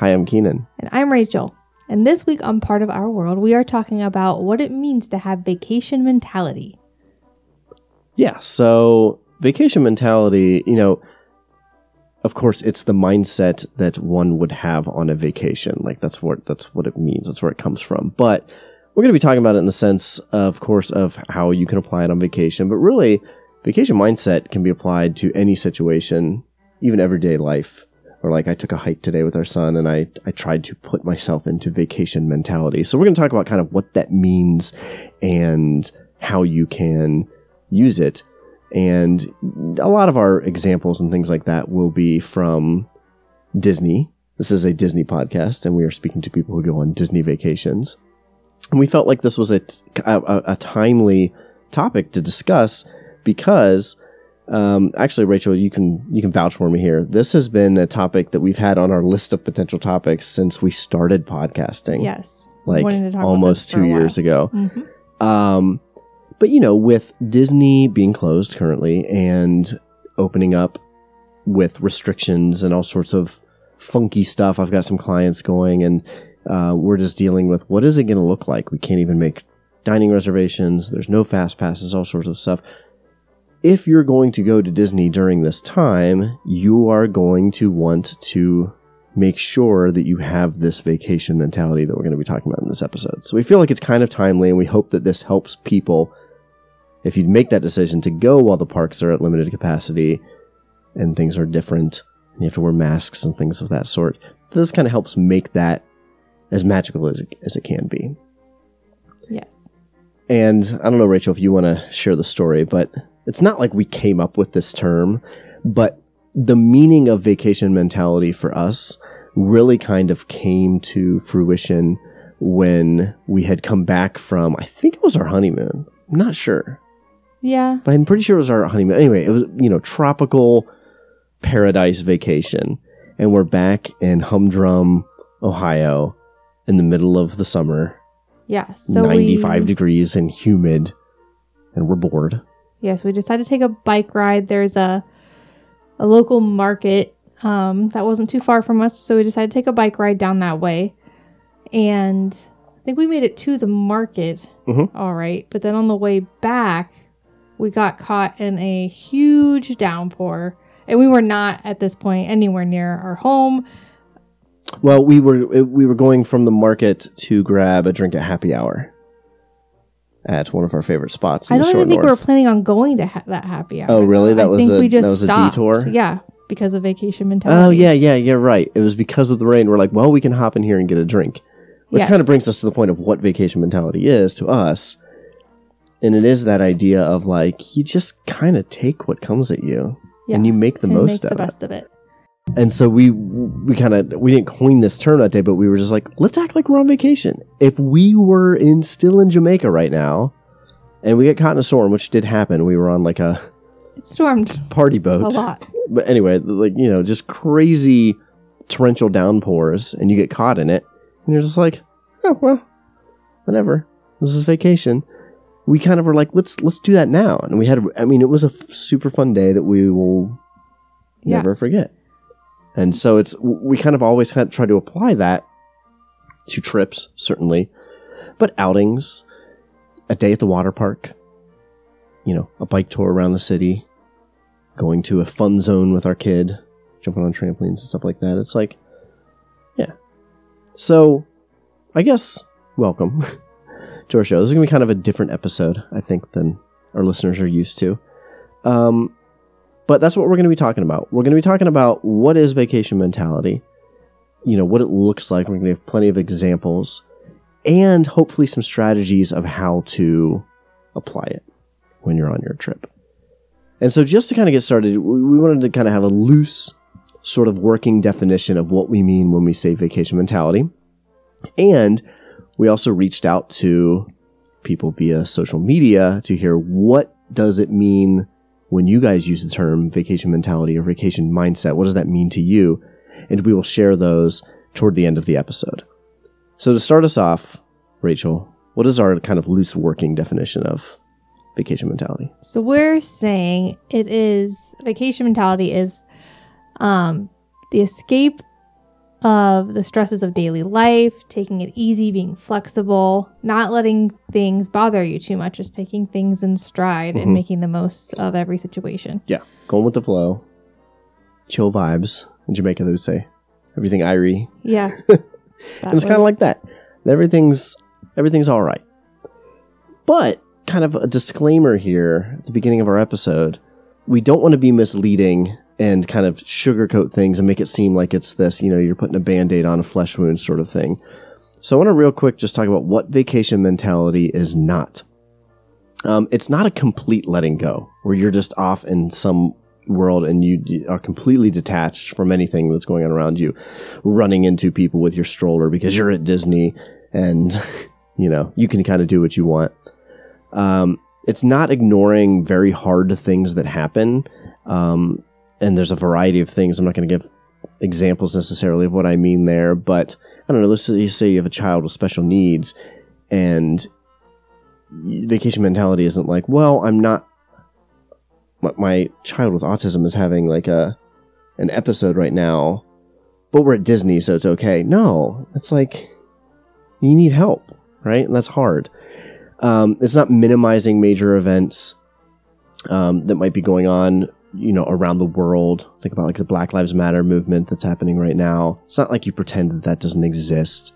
Hi, I'm Keenan. And I'm Rachel. And this week on Part of Our World, we are talking about what it means to have vacation mentality. Yeah, so vacation mentality, you know, of course, it's the mindset that one would have on a vacation. Like that's what that's what it means. That's where it comes from. But we're going to be talking about it in the sense, of course, of how you can apply it on vacation. But really, vacation mindset can be applied to any situation, even everyday life. Or like I took a hike today with our son, and I I tried to put myself into vacation mentality. So we're going to talk about kind of what that means and how you can use it. And a lot of our examples and things like that will be from Disney. This is a Disney podcast, and we are speaking to people who go on Disney vacations. And we felt like this was a, a, a timely topic to discuss because, um, actually, Rachel, you can you can vouch for me here. This has been a topic that we've had on our list of potential topics since we started podcasting. Yes. like Wanting to talk about almost two years ago. Mhm. Um, but you know, with Disney being closed currently and opening up with restrictions and all sorts of funky stuff, I've got some clients going and uh, we're just dealing with what is it going to look like? We can't even make dining reservations. There's no fast passes, all sorts of stuff. If you're going to go to Disney during this time, you are going to want to make sure that you have this vacation mentality that we're going to be talking about in this episode. So we feel like it's kind of timely and we hope that this helps people if you'd make that decision to go while the parks are at limited capacity and things are different and you have to wear masks and things of that sort. This kind of helps make that as magical as it, as it can be. Yes. And I don't know, Rachel, if you want to share the story, but it's not like we came up with this term, but the meaning of vacation mentality for us really kind of came to fruition when we had come back from, I think it was our honeymoon. I'm not sure, Yeah. but I'm pretty sure it was our honeymoon. Anyway, it was, you know, tropical paradise vacation. And we're back in Humdrum, Ohio in the middle of the summer Yeah. So 95 we, degrees and humid and we're bored Yes, we decided to take a bike ride. There's a a local market um, that wasn't too far from us, so we decided to take a bike ride down that way. And I think we made it to the market, Mhm. all right. But then on the way back, we got caught in a huge downpour, and we were not at this point anywhere near our home. well we were we were going from the market to grab a drink at happy hour at one of our favorite spots in I don't even think we were planning on going to ha- that happy hour. Oh, really? That I was think a- we just that was a stopped. detour? Yeah, because of vacation mentality. oh yeah yeah yeah right it was because of the rain we're like well we can hop in here and get a drink which Yes. kind of brings us to the point of what vacation mentality is to us and it is that idea of like you just kind of take what comes at you Yeah, and you make the and most make of the it best of it. And so we we kind of we didn't coin this term that day, but we were just like, let's act like we're on vacation. If we were in still in Jamaica right now, and we get caught in a storm, which did happen, we were on like a It stormed party boat a lot. But anyway, like you know, just crazy torrential downpours, and you get caught in it, and you're just like, oh well, whatever. This is vacation. We kind of were like, let's let's do that now, and we had. I mean, it was a f- super fun day that we will Yeah. never forget. And so it's we kind of always had try to apply that to trips, certainly, but outings, a day at the water park, you know, a bike tour around the city, going to a fun zone with our kid, jumping on trampolines and stuff like that. It's like, yeah. So, I guess welcome to our show. This is gonna be kind of a different episode, I think, than our listeners are used to. Um, but that's what we're going to be talking about. We're going to be talking about what is vacation mentality, you know, what it looks like. We're going to have plenty of examples and hopefully some strategies of how to apply it when you're on your trip. And so, just to kind of get started, we wanted to kind of have a loose sort of working definition of what we mean when we say vacation mentality. And we also reached out to people via social media to hear what does it mean when you guys use the term vacation mentality or vacation mindset. What does that mean to you? And we will share those toward the end of the episode. So to start us off, Rachel, what is our kind of loose working definition of vacation mentality? So we're saying it is vacation mentality is um, the escape of the stresses of daily life, taking it easy, being flexible, not letting things bother you too much, just taking things in stride Mhm. and making the most of every situation. Yeah. Going with the flow. Chill vibes. In Jamaica, they would say everything irie. Yeah. and it's kind of like that. Everything's everything's all right. But kind of a disclaimer here at the beginning of our episode, we don't want to be misleading and kind of sugarcoat things and make it seem like it's this, you know, you're putting a band-aid on a flesh wound sort of thing. So I want to real quick just talk about what vacation mentality is not. Um, it's not a complete letting go where you're just off in some world and you you are completely detached from anything that's going on around you running into people with your stroller because you're at Disney and you know you can kind of do what you want. Um, it's not ignoring very hard things that happen, um, and there's a variety of things. I'm not going to give examples necessarily of what I mean there, but I don't know. Let's say- you have a child with special needs, and vacation mentality isn't like, well, I'm not. My, my child with autism is having like a an episode right now, but we're at Disney, so it's okay. No, it's like you need help, right? And that's hard. Um, it's not minimizing major events um, that might be going on, you know, around the world. Think about like the Black Lives Matter movement that's happening right now. It's not like you pretend that that doesn't exist.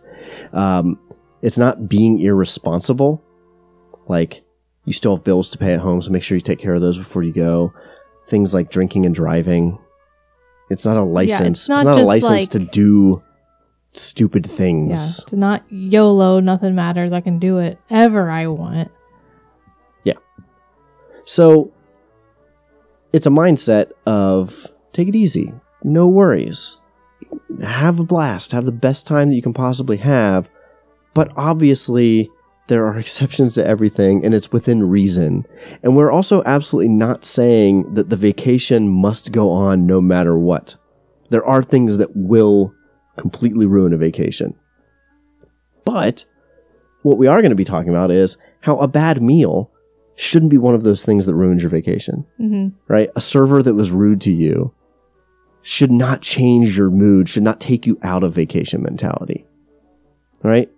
Um, it's not being irresponsible. Like you still have bills to pay at home, so make sure you take care of those before you go. Things like drinking and driving. It's not a license. it's not not, a license like- to do stupid things. Yeah. It's not YOLO, nothing matters. I can do it ever I want. Yeah. So it's a mindset of take it easy, no worries, have a blast, have the best time that you can possibly have. But obviously, there are exceptions to everything, and it's within reason. And we're also absolutely not saying that the vacation must go on no matter what. There are things that will completely ruin a vacation. But what we are going to be talking about is how a bad meal shouldn't be one of those things that ruins your vacation, hmm right? A server that was rude to you should not change your mood, should not take you out of vacation mentality, right?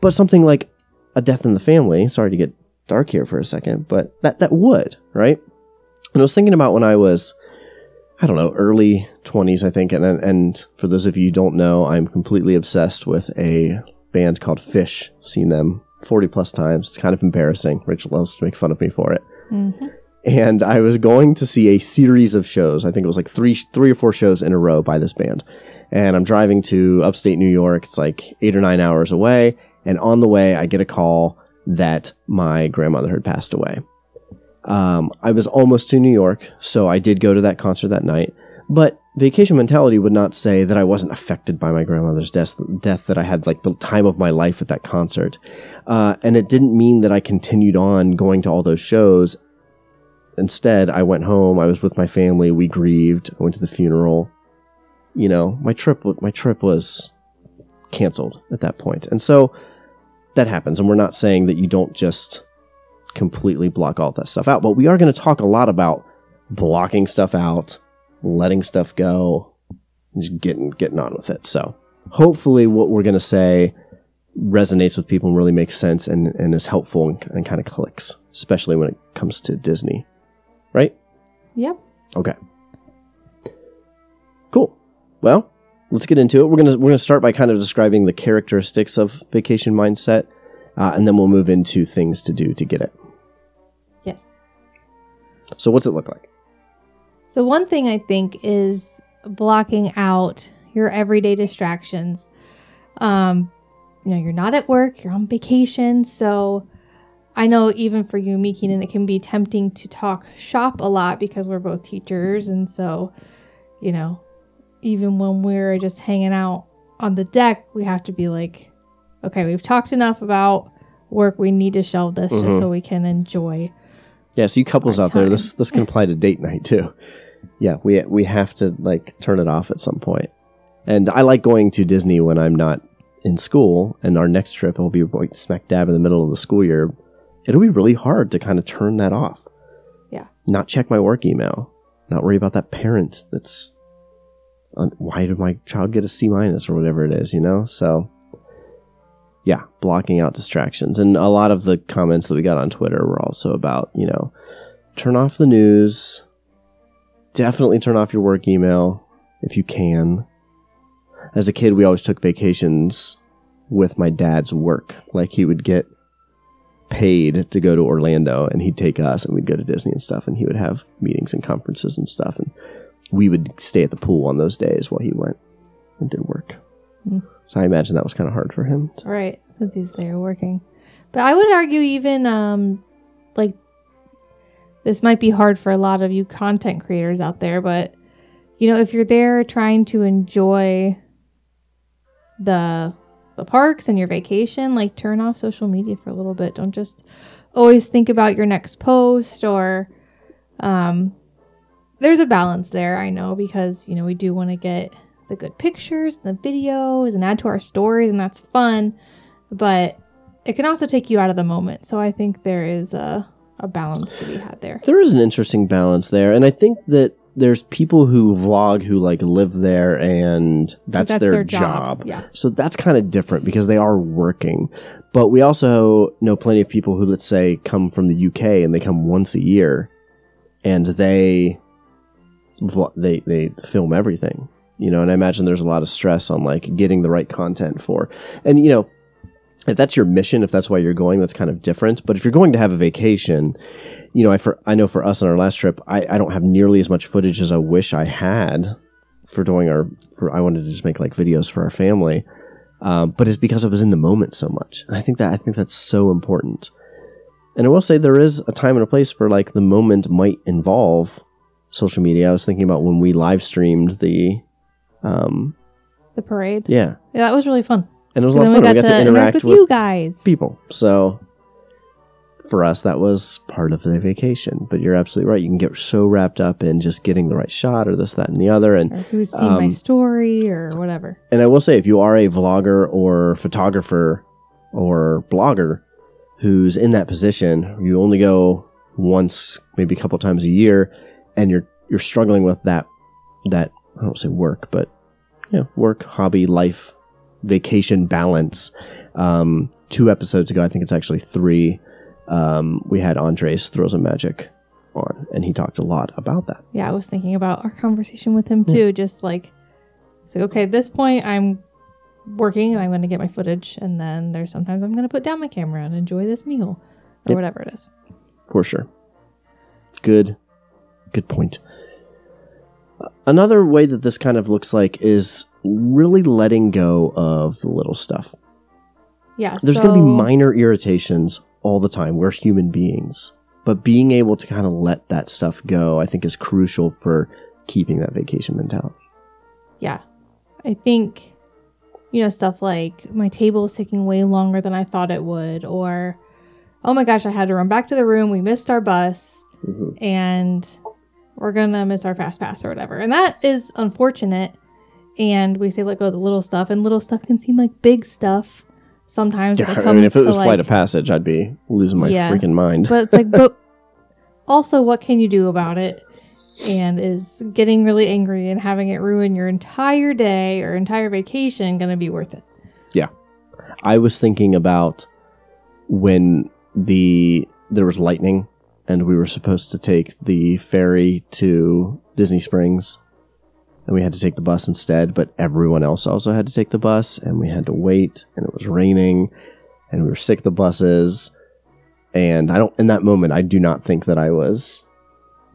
But something like a death in the family, sorry to get dark here for a second, but that, that would, right? And I was thinking about when I was, I don't know, early 20s, I think. And, and for those of you who don't know, I'm completely obsessed with a band called Phish. Seen them 40 plus times. It's kind of embarrassing. Rachel loves to make fun of me for it. And I was going to see a series of shows. I think it was like three, three or four shows in a row by this band. And I'm driving to upstate New York. It's like eight or nine hours away. And on the way, I get a call that my grandmother had passed away. Um, I was almost to New York, so I did go to that concert that night. But vacation mentality would not say that I wasn't affected by my grandmother's death, death that I had like the time of my life at that concert. Uh, and it didn't mean that I continued on going to all those shows. Instead, I went home. I was with my family. We grieved. I went to the funeral. You know, my trip, my trip was canceled at that point. And so that happens. And we're not saying that you don't just completely block all that stuff out, but we are going to talk a lot about blocking stuff out, letting stuff go, just getting getting on with it. So hopefully, what we're going to say resonates with people and really makes sense and, and is helpful and, and kind of clicks, especially when it comes to Disney, right? Yep. Okay. Cool. Well, let's get into it. We're gonna we're gonna start by kind of describing the characteristics of vacation mindset, uh, and then we'll move into things to do to get it. Yes. So, what's it look like? So one thing I think is blocking out your everyday distractions. Um, you know, you're not at work, you're on vacation, so I know even for you, me, Keenan, it can be tempting to talk shop a lot because we're both teachers, and so, you know, even when we're just hanging out on the deck, we have to be like, okay, we've talked enough about work. We need to shelve this just Mhm. so we can enjoy Yeah, so you couples out there, this this can apply to date night too. Yeah, we we have to like turn it off at some point. And I like going to Disney when I'm not in school, and our next trip will be like smack dab in the middle of the school year. It'll be really hard to kind of turn that off. Yeah. Not check my work email. Not worry about that parent that's on, why did my child get a C minus or whatever it is, you know? So yeah, blocking out distractions. And a lot of the comments that we got on Twitter were also about, you know, turn off the news. Definitely turn off your work email if you can. As a kid, we always took vacations with my dad's work. Like he would get paid to go to Orlando and he'd take us and we'd go to Disney and stuff and he would have meetings and conferences and stuff and we would stay at the pool on those days while he went and did work. Hmm. So I imagine that was kind of hard for him. Right, since he's there working. But I would argue even um like this might be hard for a lot of you content creators out there, but you know, if you're there trying to enjoy the the parks and your vacation, like turn off social media for a little bit. Don't just always think about your next post or um there's a balance there, I know, because you know, we do want to get the good pictures, and the videos, and add to our stories, and that's fun. But it can also take you out of the moment. So I think there is a, a balance to be had there. There is an interesting balance there, and I think that there's people who vlog who like live there and that's, That's their, their job. job, yeah. So that's kind of different because they are working. But we also know plenty of people who let's say come from the UK and they come once a year and they they they film everything. You know, and I imagine there's a lot of stress on like getting the right content for. And you know, if that's your mission, if that's why you're going, that's kind of different. But if you're going to have a vacation, you know, I for I know for us on our last trip, I, I don't have nearly as much footage as I wish I had for doing our. For I wanted to just make like videos for our family, um, but it's because I was in the moment so much, and I think that I think that's so important. And I will say there is a time and a place for like the moment might involve social media. I was thinking about when we live streamed the, um, The parade. yeah, Yeah, that was really fun. and it was a lot of fun. We got to interact with, you guys. people. So for us, that was part of the vacation. But you're absolutely right. You can get so wrapped up in just getting the right shot or this, that, and the other. Or And who's seen my Um, story or whatever. and I will say, if you are a vlogger or photographer or blogger who's in that position, you only go once, maybe a couple times a year, and you're you're struggling with that that I don't say work, but yeah, work, hobby, life, vacation balance. Um, two episodes ago, I think it's actually three. Um, we had Andres Throws of Magic on, and he talked a lot about that. Yeah, I was thinking about our conversation with him too. Just like, so okay, at this point, I'm working and I'm going to get my footage, and then there's sometimes I'm going to put down my camera and enjoy this meal or Yep. whatever it is. for sure. Good, good point. Another way that this kind of looks like is really letting go of the little stuff. Yeah, There's going to be minor irritations all the time. We're human beings. But being able to kind of let that stuff go, I think, is crucial for keeping that vacation mentality. Yeah. I think, you know, stuff like my table is taking way longer than I thought it would, or, oh my gosh, I had to run back to the room. We missed our bus mm-hmm. and we're going to miss our fast pass or whatever. And that is unfortunate. And we say let go of the little stuff, and little stuff can seem like big stuff sometimes. Yeah, I mean, if it was to, flight like- of passage, I'd be losing my Yeah. freaking mind. but it's like, but also, what can you do about it? And is getting really angry and having it ruin your entire day or entire vacation going to be worth it? Yeah, I was thinking about when the there was lightning and we were supposed to take the ferry to Disney Springs and we had to take the bus instead, but everyone else also had to take the bus and we had to wait and it was raining and we were sick of the buses and I don't in that moment I do not think that I was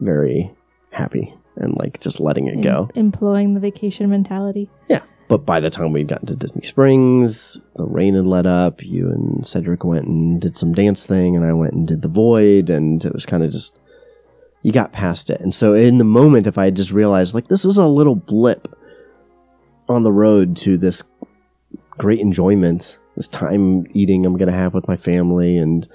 very happy and like just letting it go. Em- employing the vacation mentality. Yeah. But by the time we'd gotten to Disney Springs, the rain had let up. You and Cedric went and did some dance thing, and I went and did the void, and it was kind of just you got past it. And so in the moment, if I had just realized like this is a little blip on the road to this great enjoyment, this time eating I'm gonna have with my family, and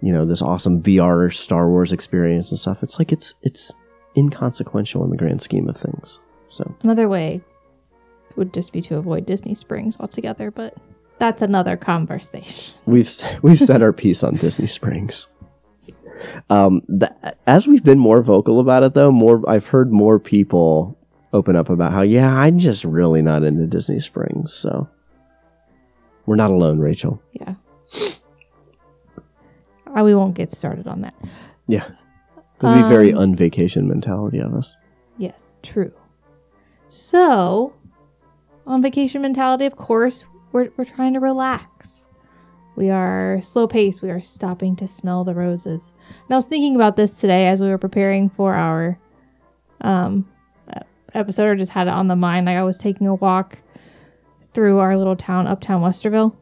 you know, this awesome VR Star Wars experience and stuff. It's like it's it's inconsequential in the grand scheme of things. So Another way would just be to avoid Disney Springs altogether, but that's another conversation. we've we've said our piece on Disney Springs. Um, as we've been more vocal about it, though, more I've heard more people open up about how, yeah, I'm just really not into Disney Springs. So we're not alone, Rachel. Yeah. Uh, we won't get started on that. Yeah, it would be very Um, unvacation mentality of us. Yes, true. So, on vacation mentality, of course, we're, we're trying to relax. We are slow paced. We are stopping to smell the roses. And I was thinking about this today as we were preparing for our um, episode, or just had it on the mind. Like I was taking a walk through our little town, uptown Westerville.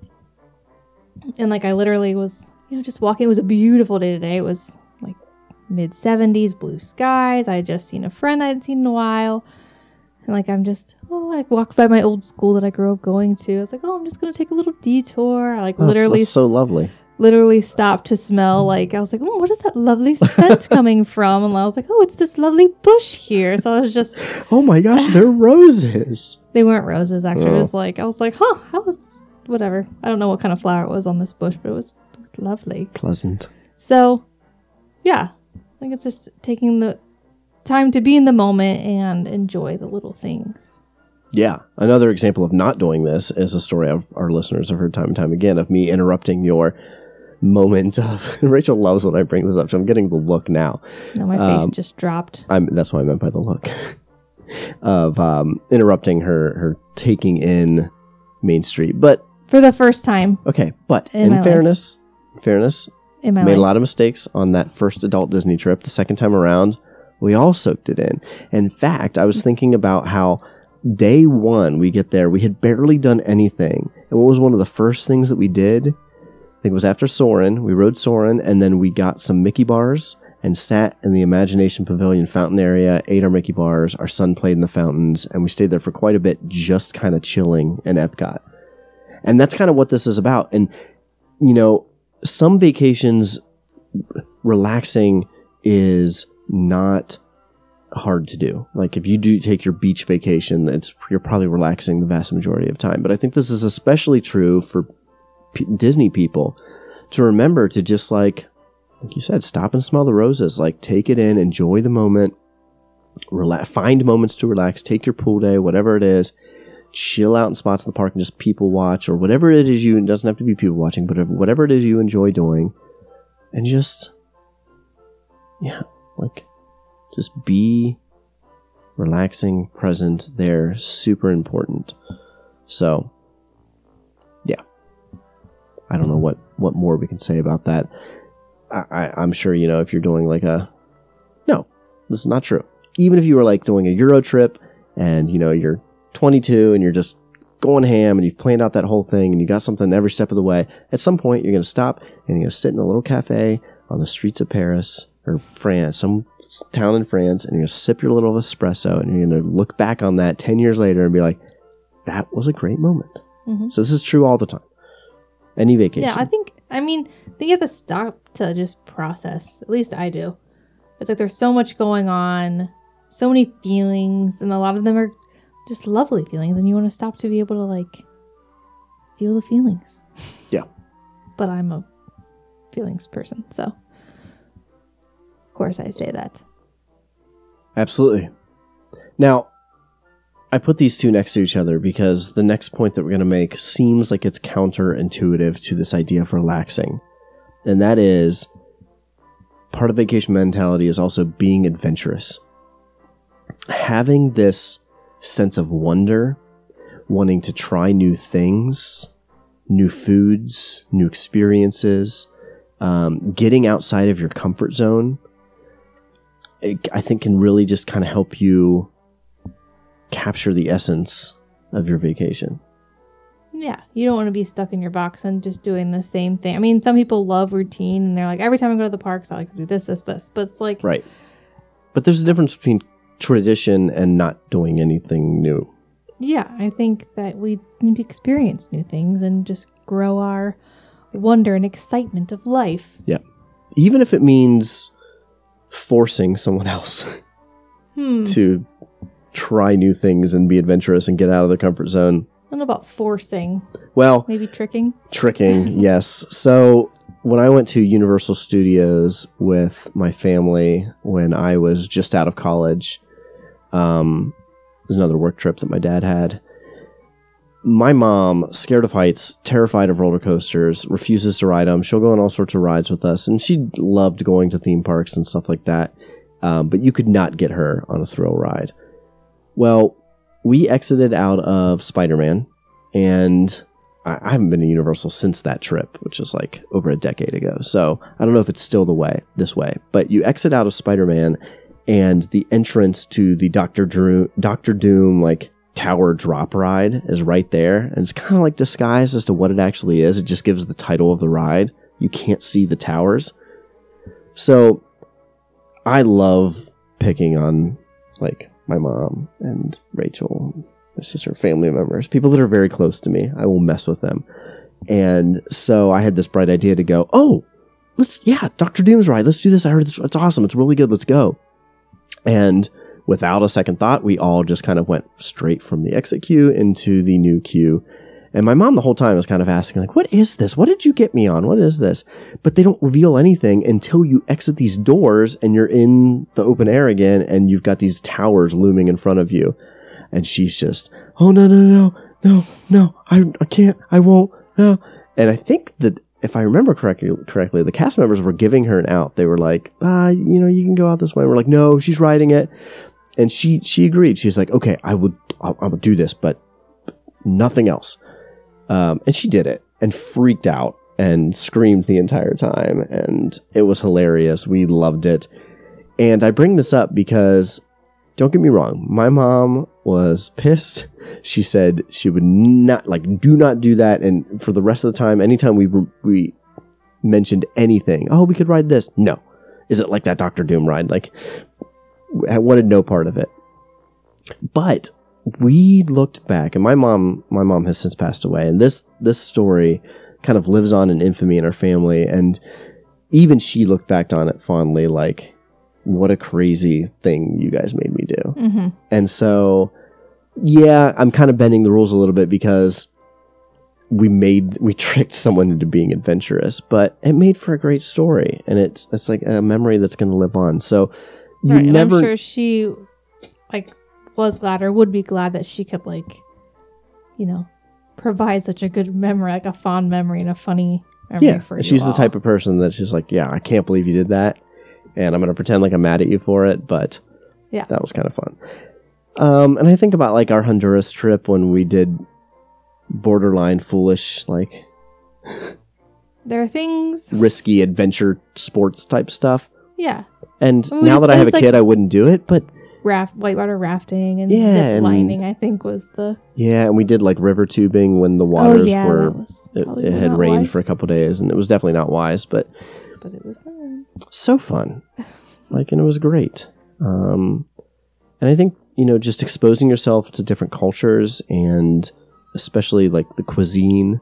And like I literally was, you know, just walking. It was a beautiful day today. It was like mid 70s, blue skies. I had just seen a friend I hadn't seen in a while. And like I'm just, oh, I walked by my old school that I grew up going to. I was like, oh, I'm just gonna take a little detour. I like Oh, literally, so lovely. literally stopped to smell. Like I was like, oh, what is that lovely scent coming from? And I was like, oh, it's this lovely bush here. So I was just, Oh my gosh, they're roses. they weren't roses actually. It Oh. was like I was like, huh, that was whatever. I don't know what kind of flower it was on this bush, but it was it was lovely. Pleasant. So, yeah, I think it's just taking the time to be in the moment and enjoy the little things. Yeah. Another example of not doing this is a story of our listeners have heard time and time again of me interrupting your moment of Rachel loves when I bring this up. So I'm getting the look now. Now my face Um, just dropped. I'm that's what I meant by the look. of um, interrupting her her taking in Main Street. But For the first time okay, but In in, my life. fairness, in fairness, made life. a lot of mistakes on that first adult Disney trip. The second time around, we all soaked it in. In fact, I was thinking about how day one we get there, we had barely done anything. And what was one of the first things that we did? I think it was after Soarin'. We rode Soarin', and then we got some Mickey bars and sat in the Imagination Pavilion fountain area, ate our Mickey bars. Our son played in the fountains, and we stayed there for quite a bit, just kind of chilling in Epcot. And that's kind of what this is about. And, you know, some vacations relaxing is not hard to do. Like if you do take your beach vacation, it's you're probably relaxing the vast majority of time. But I think this is especially true for P- Disney people to remember to just like like you said, stop and smell the roses. Like take it in, enjoy the moment, relax, find moments to relax. Take your pool day, whatever it is. Chill out in spots in the park and just people watch or whatever it is you. It doesn't have to be people watching, but whatever it is you enjoy doing, and just yeah, like just be relaxing, present there, super important. So, yeah, I don't know what what more we can say about that. I, I, I'm sure you know if you're doing like a no, this is not true. Even if you were like doing a Euro trip and you know you're 22 and you're just going ham and you've planned out that whole thing and you got something every step of the way, at some point you're going to stop and you're going to sit in a little cafe on the streets of Paris or France, some town in France, and you're to sip your little espresso and you're to look back on that 10 years later and be like, that was a great moment. Mhm. So this is true all the time. Any vacation. Yeah, I think. I mean, I think you have to stop to just process. At least I do. It's like there's so much going on, so many feelings, and a lot of them are just lovely feelings, and you want to stop to be able to like feel the feelings. Yeah. But I'm a feelings person, so course I say that. Absolutely. Now, I put these two next to each other because the next point that we're going to make seems like it's counterintuitive to this idea of relaxing. And that is part of vacation mentality is also being adventurous. Having this sense of wonder, wanting to try new things, new foods, new experiences, um, getting outside of your comfort zone it, I think can really just kind of help you capture the essence of your vacation. Yeah, you don't want to be stuck in your box and just doing the same thing. I mean, some people love routine and they're like, every time I go to the parks, I like to do this, this, this. But it's like, Right. But there's a difference between tradition and not doing anything new. yeah, I think that we need to experience new things and just grow our wonder and excitement of life. Yeah. even if it means forcing someone else Hmm. to try new things and be adventurous and get out of their comfort zone. I don't know about forcing, Well, maybe tricking. tricking, yes. So when I went to Universal Studios with my family when I was just out of college, um, it was another work trip that my dad had. My mom, scared of heights, terrified of roller coasters, refuses to ride them. She'll go on all sorts of rides with us, and she loved going to theme parks and stuff like that. Um, but you could not get her on a thrill ride. Well, we exited out of Spider Man, and I, I haven't been to Universal since that trip, which was like over a decade ago. So I don't know if it's still the way this way. But you exit out of Spider Man, and the entrance to the Doctor Doom, Doctor Doom like tower drop ride is right there, and it's kind of like disguised as to what it actually is. It just gives the title of the ride. You can't see the towers, so I love picking on like my mom and Rachel, my sister, family members, people that are very close to me. I will mess with them. And so I had this bright idea to go, oh, let's, yeah, Dr. Doom's ride. Let's do this. I heard it's, it's awesome. It's really good. Let's go. And without a second thought, we all just kind of went straight from the exit queue into the new queue. And my mom the whole time was kind of asking, like, what is this? What did you get me on? What is this? But they don't reveal anything until you exit these doors and you're in the open air again and you've got these towers looming in front of you. And she's just, oh, no, no, no, no, no, I, I can't, I won't, no. And I think that if I remember correctly, correctly, the cast members were giving her an out. They were like, ah, you know, you can go out this way. We're like, no, she's riding it. And she, she agreed. She's like, okay, I would, I will do this, but nothing else. Um, and she did it and freaked out and screamed the entire time. And it was hilarious. We loved it. And I bring this up because don't get me wrong, my mom was pissed. She said she would not, like, do not do that. And for the rest of the time, anytime we, we mentioned anything, oh, we could ride this. No. Is it like that Doctor Doom ride? Like, I wanted no part of it. But we looked back and my mom my mom has since passed away and this this story kind of lives on in infamy in our family and even she looked back on it fondly like what a crazy thing you guys made me do. Mm-hmm. And so yeah i'm kind of bending the rules a little bit because we made we tricked someone into being adventurous but it made for a great story and it's it's like a memory that's going to live on. So you right. and never I'm sure she like was glad or would be glad that she could like, you know, provide such a good memory, like a fond memory and a funny memory Yeah, for you. she's the all. type of person that's just like, yeah, I can't believe you did that, and I'm gonna pretend like I'm mad at you for it. But Yeah. that was kind of fun. Um, and I think about like our Honduras trip when we did borderline foolish, like There are things, risky adventure sports type stuff. Yeah, And I mean, now just- that I have a like- kid, I wouldn't do it. But raft, whitewater rafting and Yeah, zip and- lining. I think was the yeah, and we did like river tubing when the waters oh yeah, were it, it had rained wise, for a couple days, and it was definitely not wise. But but it was fun. so fun. Like, and it was great. Um, and I think, you know, just exposing yourself to different cultures and especially like the cuisine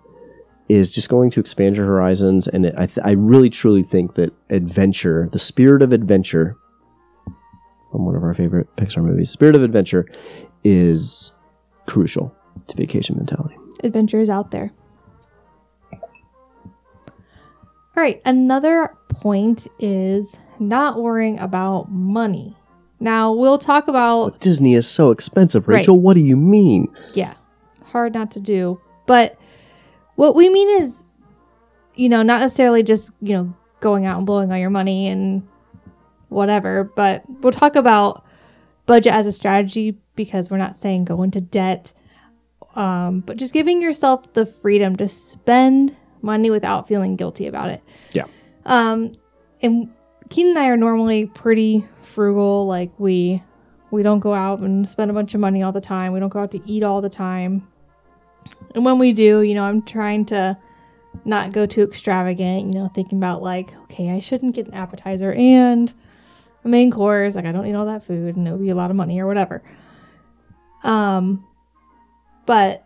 is just going to expand your horizons. And it, I, th- I really truly think that adventure, the spirit of adventure, from one of our favorite Pixar movies, Spirit of Adventure, is crucial to vacation mentality. Adventures out there. All right, another point is not worrying about money. Now we'll talk about Disney is so expensive, Right. Rachel. What do you mean? yeah, hard not to do. But what we mean is, you know, not necessarily just, you know, going out and blowing all your money and whatever, but we'll talk about budget as a strategy because we're not saying go into debt, um, but just giving yourself the freedom to spend money without feeling guilty about it. Yeah. Um, and Keen and I are normally pretty frugal. Like we we don't go out and spend a bunch of money all the time. We don't go out to eat all the time. And when we do, you know, I'm trying to not go too extravagant, you know, thinking about like, okay, I shouldn't get an appetizer and a main course. Like I don't eat all that food and it would be a lot of money or whatever. Um but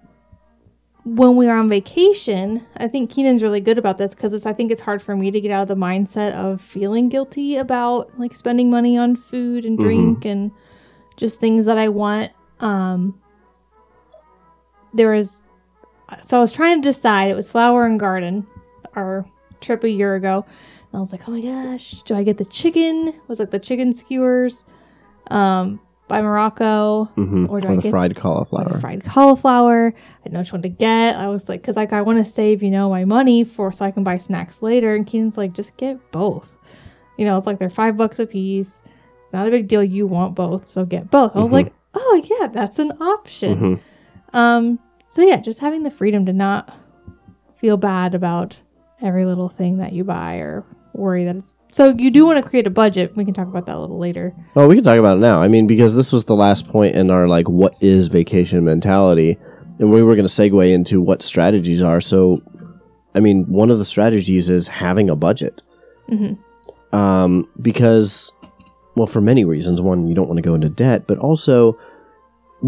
when we are on vacation, I think Keenan's really good about this because it's I think it's hard for me to get out of the mindset of feeling guilty about like spending money on food and drink and just things that I want. Um there was so I was trying to decide it was flower and garden our trip a year ago. And I was like, "Oh my gosh, do I get the chicken?" It was like the chicken skewers um by Morocco hmm Or Or, do I the get- fried cauliflower. the fried cauliflower. I didn't know which one to get. I was like, because like I want to save, you know, my money for so I can buy snacks later. And Keenan's like, just get both. You know, it's like they're five bucks a piece. It's not a big deal. You want both, so get both. I was Mhm. like, oh yeah, that's an option. Mhm. Um. So yeah, just having the freedom to not feel bad about every little thing that you buy or worry that it's. So you do want to create a budget. We can talk about that a little later. Well, we can talk about it now. I mean, because this was the last point in our like what is vacation mentality, and we were going to segue into what strategies are. So, I mean, one of the strategies is having a budget, um, because, well, for many reasons. One, you don't want to go into debt, but also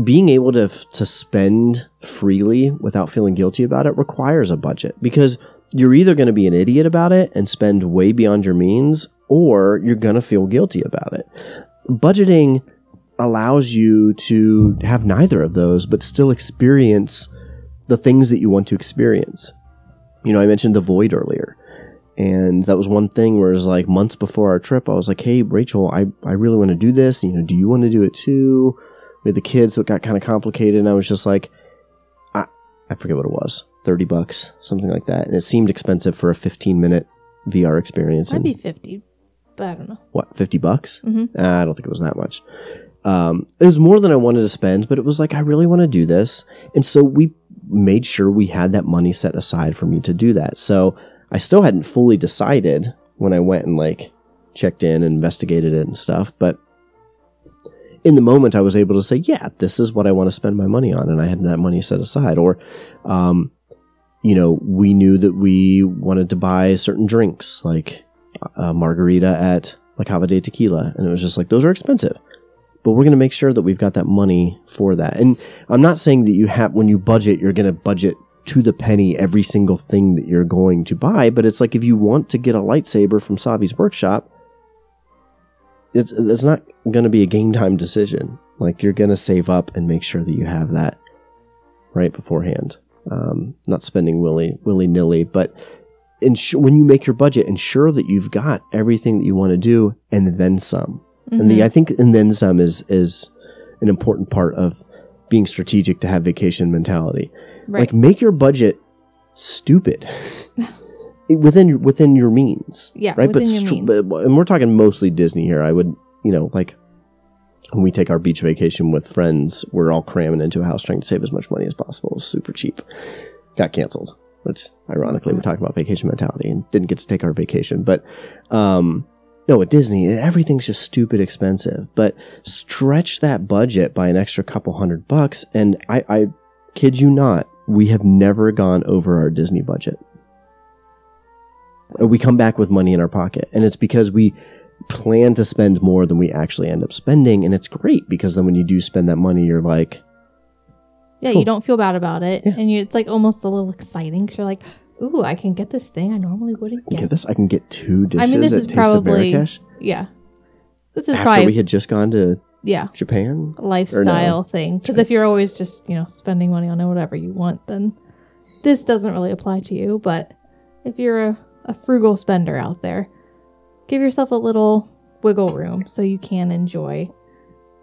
being able to to spend freely without feeling guilty about it requires a budget because you're either going to be an idiot about it and spend way beyond your means or you're going to feel guilty about it. Budgeting allows you to have neither of those but still experience the things that you want to experience. You know, I mentioned the void earlier. And that was one thing where it was like months before our trip, I was like, hey, Rachel, I, I really want to do this. You know, do you want to do it too? We had the kids, so it got kind of complicated. And I was just like, I, I forget what it was 30 bucks, something like that. And it seemed expensive for a 15 minute VR experience. Might and be fifty, but I don't know. what, 50 bucks? Mhm. Uh, I don't think it was that much. Um, it was more than I wanted to spend, but it was like, I really want to do this. And so we made sure we had that money set aside for me to do that. So I still hadn't fully decided when I went and like checked in and investigated it and stuff, but in the moment I was able to say, yeah, this is what I want to spend my money on. And I had that money set aside. Or, um, you know, we knew that we wanted to buy certain drinks like a margarita at La Cava de Tequila. And it was just like, those are expensive. But we're going to make sure that we've got that money for that. And I'm not saying that you have, when you budget, you're going to budget to the penny every single thing that you're going to buy. But it's like if you want to get a lightsaber from Savi's workshop, it's, it's not going to be a game time decision. Like you're going to save up and make sure that you have that right beforehand. Um, not spending willy willy nilly, but ensure when you make your budget, ensure that you've got everything that you want to do and then some. And the I think and then some is is an important part of being strategic to have vacation mentality. Right. Like make your budget stupid within your- within your means. Yeah, right. But, within str- but and we're talking mostly Disney here. I would you know like when we take our beach vacation with friends, we're all cramming into a house trying to save as much money as possible. It super cheap. Got canceled. Which ironically we're talking about vacation mentality and didn't get to take our vacation. But um no, at Disney, everything's just stupid expensive. But stretch that budget by an extra couple hundred bucks, and I, I kid you not, we have never gone over our Disney budget. Uh, we come back with money in our pocket, and it's because we plan to spend more than we actually end up spending, and it's great because then when you do spend that money, you're like, Yeah, Cool. you don't feel bad about it, Yeah. and you, it's like almost a little exciting because you're like, "Ooh, I can get this thing I normally wouldn't get." get this, I can get two dishes I mean, this is Taste probably yeah. This is after probably we had just gone to yeah Japan. lifestyle thing because if you're always just you know spending money on whatever you want, then this doesn't really apply to you. But if you're a, a frugal spender out there, give yourself a little wiggle room so you can enjoy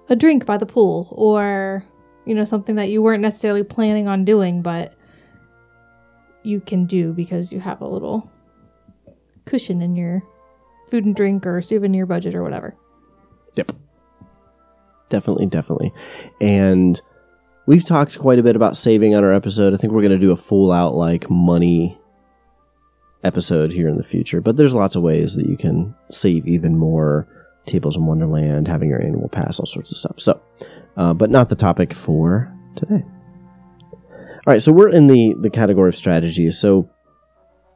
a drink by the pool or you know something that you weren't necessarily planning on doing, but you can do because you have a little cushion in your food and drink or souvenir budget or whatever. Yep. Definitely, definitely. And we've talked quite a bit about saving on our episode. I think we're going to do a full out like money episode here in the future, but there's lots of ways that you can save even more. Tables in Wonderland, having your annual pass, all sorts of stuff. So, uh, but not the topic for today. All right, so we're in the the category of strategies. So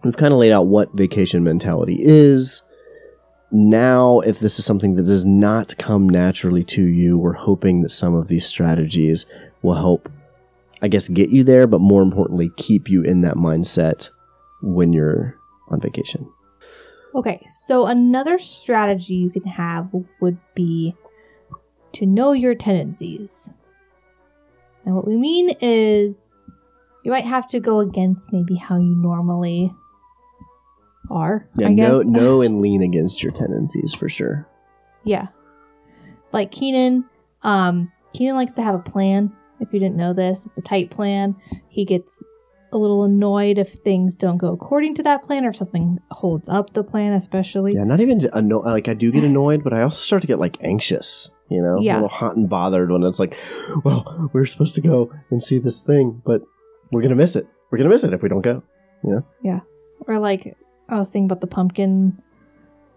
we've kind of laid out what vacation mentality is now if this is something that does not come naturally to you we're hoping that some of these strategies will help I guess, get you there, but more importantly, keep you in that mindset when you're on vacation. Okay, so another strategy you can have would be to know your tendencies. And what we mean is you might have to go against maybe how you normally are. Yeah, I guess. know, know and lean against your tendencies for sure. Yeah. Like Keenan, um, Keenan likes to have a plan. If you didn't know this, it's a tight plan. He gets a little annoyed if things don't go according to that plan or if something holds up the plan, especially. Yeah, not even anno- like I do get annoyed, but I also start to get like anxious. You know, Yeah. a little hot and bothered when it's like, well, we're supposed to go and see this thing, but we're gonna miss it. We're gonna miss it if we don't go. You know? Yeah. Or like I was thinking about the pumpkin.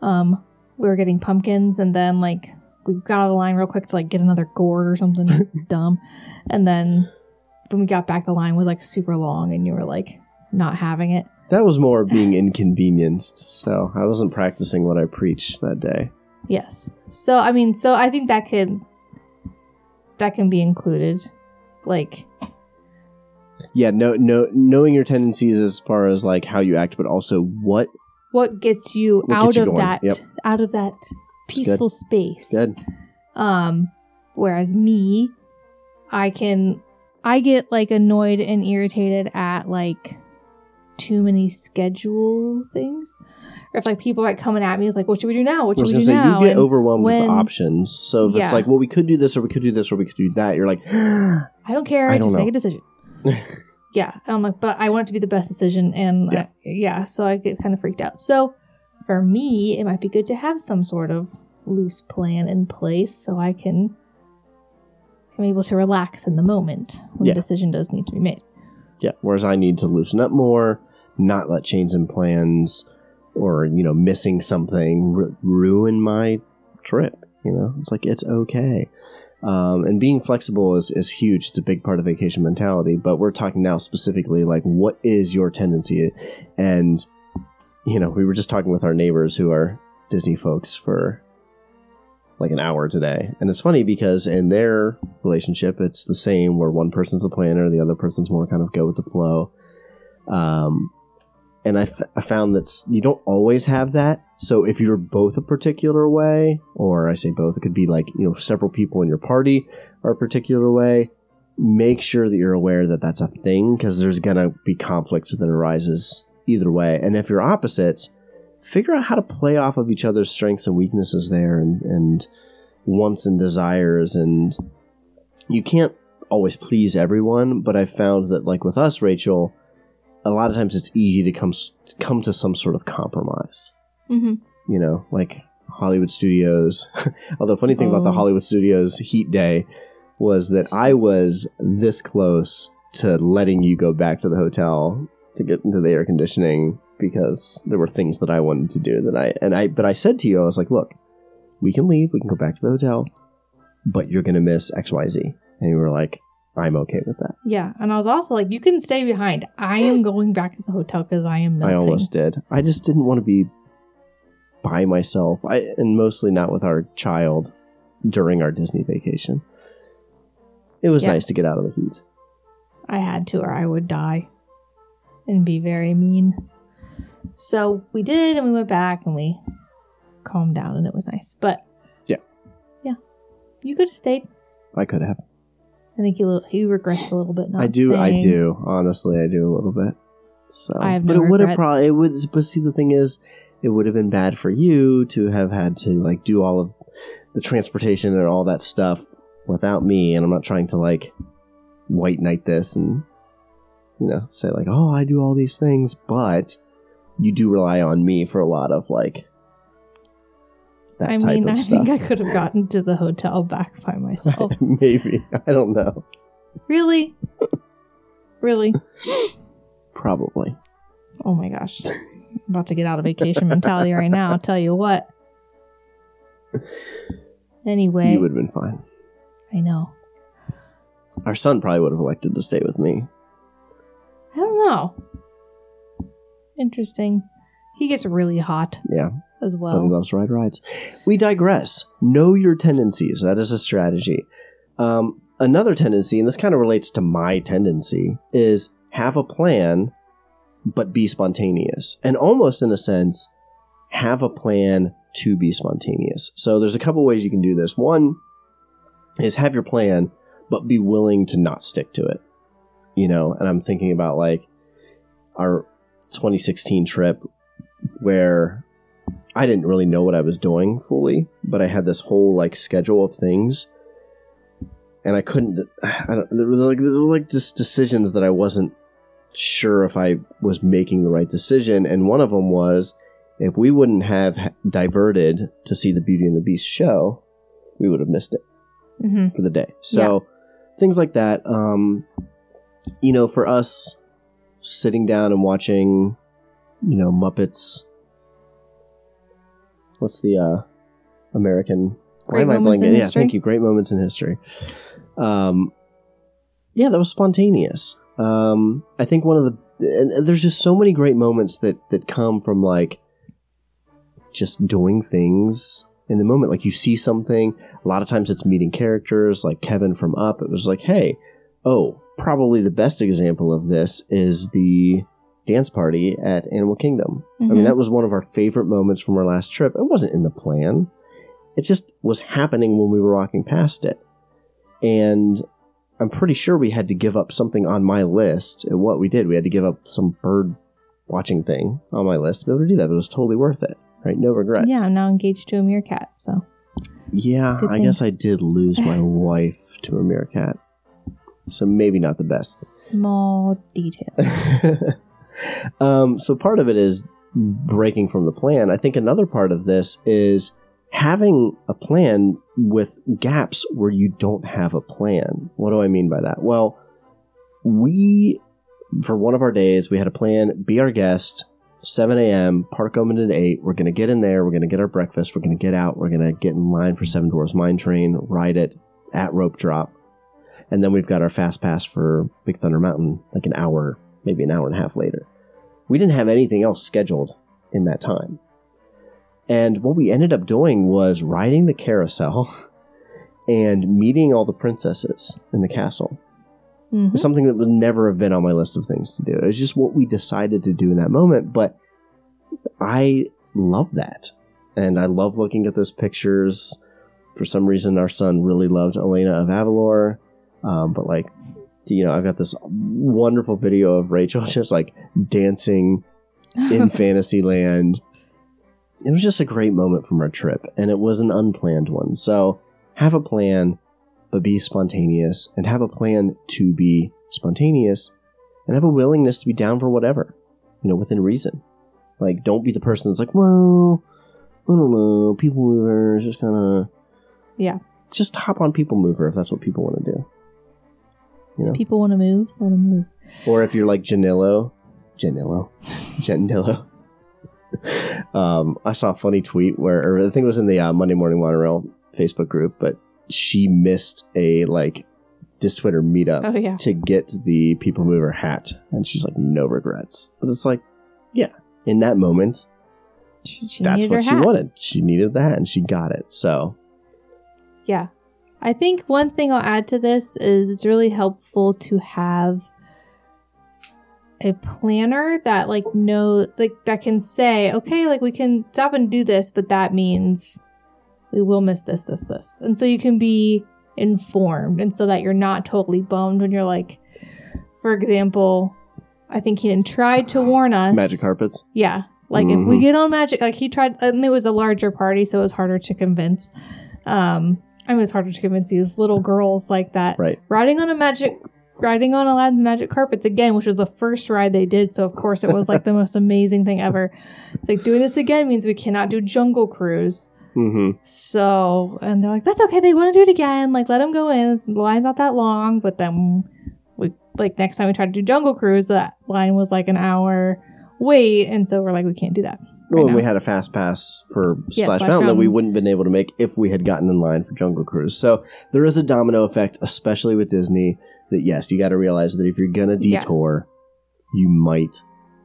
Um, we were getting pumpkins, and then like we got out of line real quick to like get another gourd or something dumb, and then when we got back, the line was like super long, and you were like not having it. That was more being inconvenienced, so I wasn't practicing what I preached that day. Yes. So I mean, so I think that could that can be included. Like Yeah, no, no, knowing your tendencies as far as like how you act, but also what. what gets you What out gets you of going. that Yep. out of that peaceful space. Good. Um whereas me, I can I get like annoyed and irritated at like too many schedule things. Or if like people are like coming at me with like, what should we do now? What should we do say now? you get And overwhelmed with options. So if Yeah. it's like, well, we could do this, or we could do this, or we could do that. You're like, I don't care. I don't just know. make a decision. yeah. And I'm like, but I want it to be the best decision. And Yeah. I- yeah, so I get kind of freaked out. So for me, it might be good to have some sort of loose plan in place so I can am able to relax in the moment when Yeah. the decision does need to be made. Yeah. Whereas I need to loosen up more, not let change in plans or, you know, missing something ru- ruin my trip. You know, it's like, it's okay. Um, and being flexible is, is huge. It's a big part of vacation mentality. But we're talking now specifically like, what is your tendency? And, you know, we were just talking with our neighbors who are Disney folks for like an hour today. And it's funny because in their relationship, it's the same where one person's the planner, the other person's more kind of go with the flow. Um, and I, f- I found that you don't always have that. So if you're both a particular way, or I say both, it could be like, you know, several people in your party are a particular way, make sure that you're aware that that's a thing because there's going to be conflict that arises either way. And if you're opposites, figure out how to play off of each other's strengths and weaknesses there and, and wants and desires. And you can't always please everyone, but I found that, like with us, Rachel, a lot of times it's easy to come come to some sort of compromise. Mm-hmm. You know, like Hollywood Studios. Although, funny thing about the Oh. Hollywood Studios heat day was that I was this close to letting you go back to the hotel to get into the air conditioning because there were things that I wanted to do that I and I but I said to you I was like, look, we can leave, we can go back to the hotel, but you're gonna miss X Y Z, and you were like, I'm okay with that. Yeah. And I was also like, you can stay behind. I am going back to the hotel because I am melting. I almost did. I just didn't want to be by myself. I and mostly not with our child during our Disney vacation. It was Yeah. nice to get out of the heat. I had to, or I would die and be very mean. So we did, and we went back and we calmed down, and it was nice. But Yeah. yeah, you could have stayed. I could have. I think he li- he regrets a little bit not. I do. I staying. do. Honestly, I do a little bit. So, I have but no it would have regrets. probably. It would. But see, the thing is, it would have been bad for you to have had to like do all of the transportation and all that stuff without me. And I'm not trying to like white knight this and you know say like, oh, I do all these things, but you do rely on me for a lot of like that I type mean, of I stuff. think I could have gotten to the hotel back by myself. Maybe I don't know. really, really. Probably. Oh my gosh, I'm about to get out of vacation mentality right now. I'll tell you what. Anyway, You would have been fine. I know. Our son probably would have elected to stay with me. I don't know. Interesting. He gets really hot Yeah, as but he well. loves ride rides. We digress. Know your tendencies. That is a strategy. Um, another tendency, and this kind of relates to my tendency, is have a plan, but be spontaneous. And almost in a sense, have a plan to be spontaneous. So there's a couple ways you can do this. One is have your plan, but be willing to not stick to it. You know, and I'm thinking about like our 2016 trip where I didn't really know what I was doing fully, but I had this whole like schedule of things, and I couldn't. I don't. There were like there were like just decisions that I wasn't sure if I was making the right decision, and one of them was if we wouldn't have diverted to see the Beauty and the Beast show, we would have missed it hmm for the day. So things like that. Um, you know, for us, sitting down and watching, you know, Muppets. What's the uh, American? Great Moments in Yeah, History? thank you. Great moments in history. Um, yeah, that was spontaneous. Um, I think one of the and there's just so many great moments that that come from like just doing things in the moment. Like you see something. A lot of times it's meeting characters, like Kevin from Up. It was like, hey, oh, probably the best example of this is the dance party at Animal Kingdom. I mean, Mhm. that was one of our favorite moments from our last trip. It wasn't in the plan. It just was happening when we were walking past it. And I'm pretty sure we had to give up something on my list. And what we did, we had to give up some bird watching thing on my list to be able to do that. But it was totally worth it, right? No regrets. Yeah, I'm now engaged to a meerkat, so Yeah, Good I guess I did lose my wife to a meerkat. So maybe not the best. small detail. um, so part of it is breaking from the plan. I think another part of this is having a plan with gaps where you don't have a plan. What do I mean by that? Well, we, for one of our days, we had a plan be our guest, 7 a.m., park open at 8. We're going to get in there. We're going to get our breakfast. We're going to get out. We're going to get in line for Seven Dwarfs Mine Train, ride it at rope drop. And then we've got our fast pass for Big Thunder Mountain like an hour, maybe an hour and a half later. We didn't have anything else scheduled in that time. And what we ended up doing was riding the carousel and meeting all the princesses in the castle. Mhm. It's something that would never have been on my list of things to do. It was just what we decided to do in that moment. But I love that. And I love looking at those pictures. For some reason, our son really loved Elena of Avalor. Um, but, like, you know, I've got this wonderful video of Rachel just like dancing in Fantasyland. It was just a great moment from our trip, and it was an unplanned one. So have a plan, but be spontaneous, and have a plan to be spontaneous, and have a willingness to be down for whatever, you know, within reason. Like, don't be the person that's like, well, I don't know, people mover is just kind of. Yeah. Just hop on people mover if that's what people want to do. You know? People want to move, let them move. Or if you're like Janillo, Janillo, Janillo. um, I saw a funny tweet where, or I think it was in the uh, Monday Morning Monorail Facebook group, but she missed a like this Twitter meetup Oh yeah. to get the People Mover hat, and she's like, no regrets. But it's like, yeah, in that moment, She, she that's what she hat. wanted. She needed that, and she got it. So Yeah. I think one thing I'll add to this is it's really helpful to have a planner that like know like that can say, okay, like we can stop and do this, but that means we will miss this, this, this. And so you can be informed and so that you're not totally bummed when you're like for example, I think he tried to warn us. magic carpets. Yeah. Like if we Mhm. get on magic, like he tried, and it was a larger party, so it was harder to convince. Um, I mean, it was harder to convince these little girls like that. Right. Riding on a magic, riding on Aladdin's magic carpets again, which was the first ride they did. So of course it was like the most amazing thing ever. It's like doing this again means we cannot do Jungle Cruise. Mm-hmm. So, and they're like, that's okay. They want to do it again. Like, let them go in. The line's not that long. But then we, like, next time we tried to do Jungle Cruise, that line was like an hour wait. And so we're like, we can't do that. Well, we had a fast pass for Yeah, Splash, Splash Mountain that we wouldn't have been able to make if we had gotten in line for Jungle Cruise. So there is a domino effect, especially with Disney. That yes, you got to realize that if you're gonna Yeah. detour, you might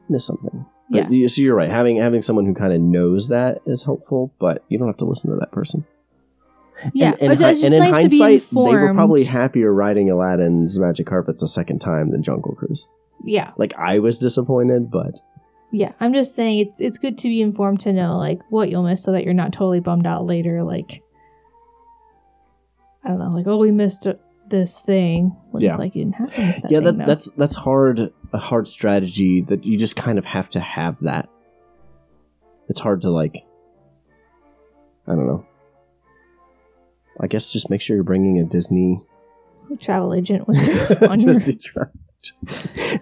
miss something. But Yeah. you- so you're right. Having having someone who kind of knows that is helpful, but you don't have to listen to that person. Yeah, and, and, but hi- it's just and in nice to be hindsight, they were probably happier riding Aladdin's magic carpets a second time than Jungle Cruise. Yeah, Like I was disappointed, but yeah. I'm just saying it's it's good to be informed to know like what you'll miss so that you're not totally bummed out later. Like I don't know, like oh we missed this thing. When Yeah. Like you didn't have to miss that yeah, thing, that, that's that's hard. A hard strategy that you just kind of have to have that. It's hard to like. I don't know. I guess just make sure you're bringing a Disney travel agent with you on your Disney.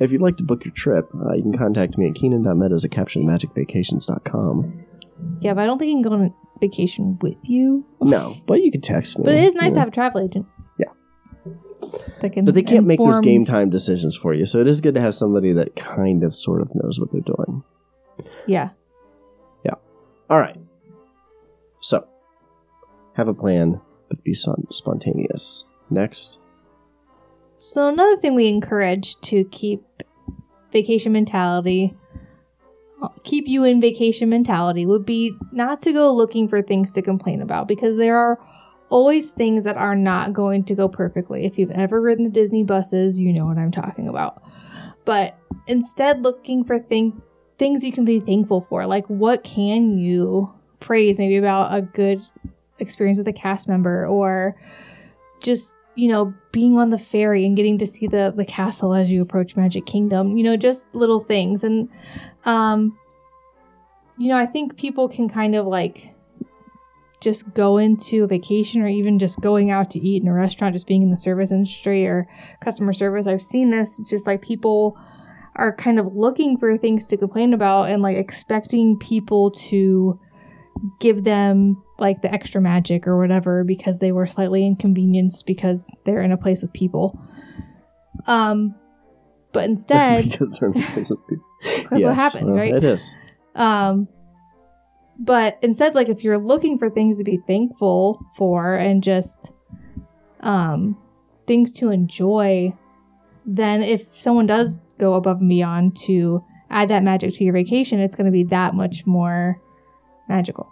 If you'd like to book your trip, uh, you can contact me at keenan.meadows at captionmagicvacations.com. Yeah, but I don't think you can go on vacation with you. No, but you can text me. But it is nice you to have a travel agent. Yeah. But they can't make those game time decisions for you, so it is good to have somebody that kind of sort of knows what they're doing. Yeah. Yeah. All right. So, have a plan, but be spontaneous. Next. So another thing we encourage to keep vacation mentality keep you in vacation mentality would be not to go looking for things to complain about because there are always things that are not going to go perfectly. If you've ever ridden the Disney buses, you know what I'm talking about. But instead looking for thing, things you can be thankful for. Like what can you praise maybe about a good experience with a cast member or just you know being on the ferry and getting to see the the castle as you approach magic kingdom you know just little things. And um you know i think people can kind of like just go into a vacation or even just going out to eat in a restaurant just being in the service industry or customer service. I've seen this. It's just like people are kind of looking for things to complain about and like expecting people to give them like the extra magic or whatever because they were slightly inconvenienced because they're in a place with people. Um, but instead, because they're not supposed to be- that's what happens, well, right? It is. Um, but instead, like if you're looking for things to be thankful for and just um things to enjoy, then if someone does go above and beyond to add that magic to your vacation, it's going to be that much more magical.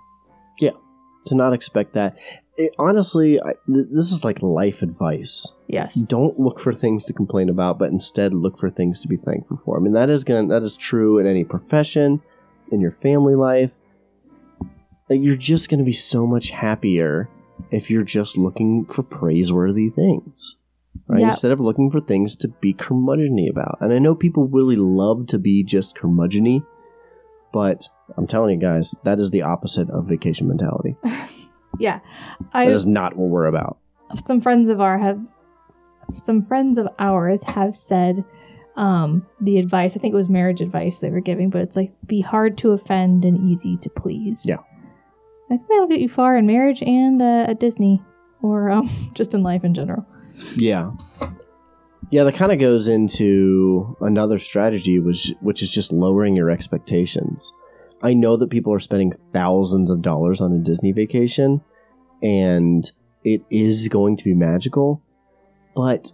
To not expect that. It, honestly, I, th- this is like life advice. Yes. Don't look for things to complain about, but instead look for things to be thankful for. I mean, that is going that is true in any profession, in your family life. Like, you're just going to be so much happier if you're just looking for praiseworthy things. Right? Yeah. Instead of looking for things to be curmudgeony about. And I know people really love to be just curmudgeony, but I'm telling you guys, that is the opposite of vacation mentality. Yeah. That I is not what we're about. some friends of our have some friends of ours have said um the advice i think it was marriage advice they were giving but it's like be hard to offend and easy to please Yeah. i think that'll get you far in marriage and uh, at disney or um, just in life in general Yeah. Yeah, that kind of goes into another strategy, which which is just lowering your expectations. I know that people are spending thousands of dollars on a Disney vacation, and it is going to be magical, but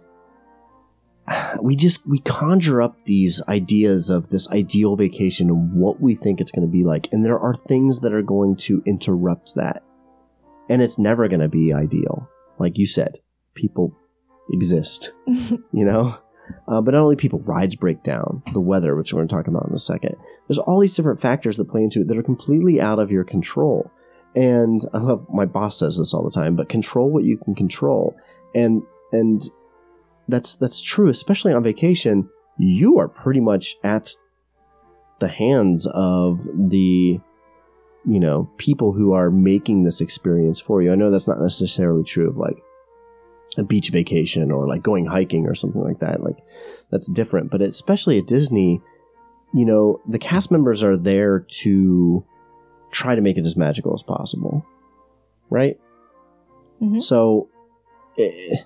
we just we conjure up these ideas of this ideal vacation and what we think it's going to be like, and there are things that are going to interrupt that, and it's never going to be ideal. Like you said, people exist you know? Uh, but not only people rides break down the weather which we're going to talk about in a second there's all these different factors that play into it that are completely out of your control. And i love my boss says this all the time but control what you can control. And and that's that's true especially on vacation. You are pretty much at the hands of the you know people who are making this experience for you. I know that's not necessarily true of like a beach vacation or like going hiking or something like that. Like that's different. But especially at Disney, you know, the cast members are there to try to make it as magical as possible. Right? Mhm. So eh,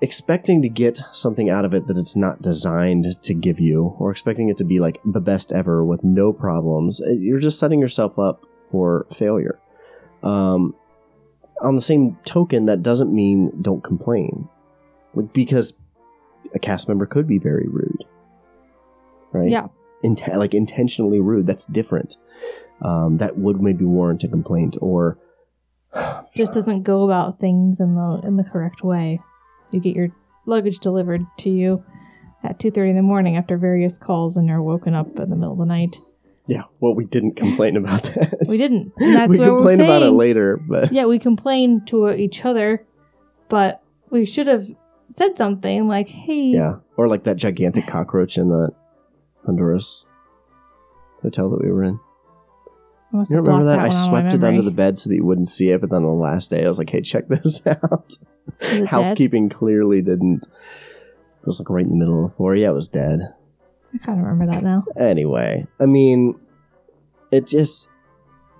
expecting to get something out of it that it's not designed to give you or expecting it to be like the best ever with no problems, eh, you're just setting yourself up for failure. Um, on the same token, that doesn't mean don't complain, like, because a cast member could be very rude, right? yeah like intentionally rude. That's different. Um, that would maybe warrant a complaint, or just doesn't go about things in the in the correct way. You get your luggage delivered to you at two thirty in the morning after various calls, and you're woken up in the middle of the night. Yeah, well, we didn't complain about that. We didn't. And that's we what we're complain saying. about it later, but Yeah, we complained to each other, but we should have said something like, "Hey, yeah, or like that gigantic cockroach in the Honduras hotel that we were in. I You remember blocked that? I one out of my swept it under the bed so that you wouldn't see it, but then on the last day, I was like, "Hey, check this out." It dead? Housekeeping clearly didn't. It was like right in the middle of the floor. Yeah, it was dead. I kind of remember that now. Anyway, I mean, it just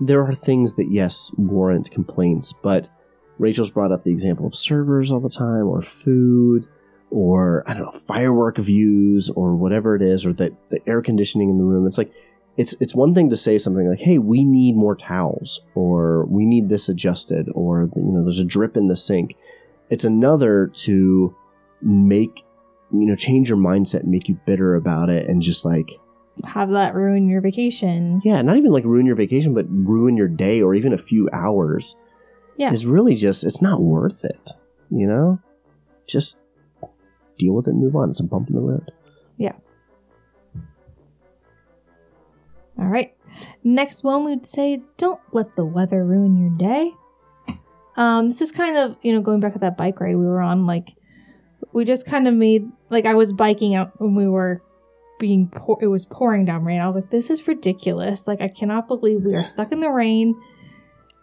there are things that yes warrant complaints, but Rachel's brought up the example of servers all the time, or food, or I don't know firework views, or whatever it is, or the the air conditioning in the room. It's like it's it's one thing to say something like, "Hey, we need more towels," or "We need this adjusted," or you know, there's a drip in the sink. It's another to make you know change your mindset and make you bitter about it and just like Have that ruin your vacation. yeah, not even like ruin your vacation, but ruin your day or even a few hours. Yeah. Is really just, it's not worth it. You know? Just deal with it and move on. It's a bump in the road. Yeah. All right. Next one, we'd say don't let the weather ruin your day. Um, this is kind of you know going back to that bike ride we were on. Like, we just kind of made like I was biking out when we were being pour- it was pouring down rain. I was like, this is ridiculous. Like, I cannot believe we are stuck in the rain.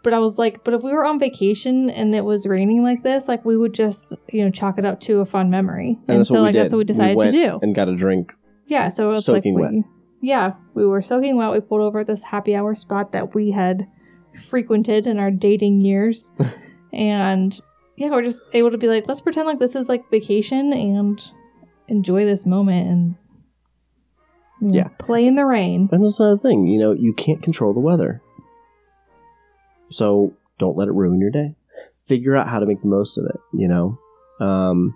But I was like, but if we were on vacation and it was raining like this, like we would just you know chalk it up to a fun memory. And, so like that's what we decided to went do. And got a drink. Yeah, so it's Soaking like we, wet. yeah, we were soaking wet. We pulled over at this happy hour spot that we had frequented in our dating years, and yeah, we're just able to be like, let's pretend like this is like vacation and enjoy this moment and you know, Yeah. play in the rain. And that's another thing. You know, you can't control the weather. So don't let it ruin your day. Figure out how to make the most of it, you know? Um,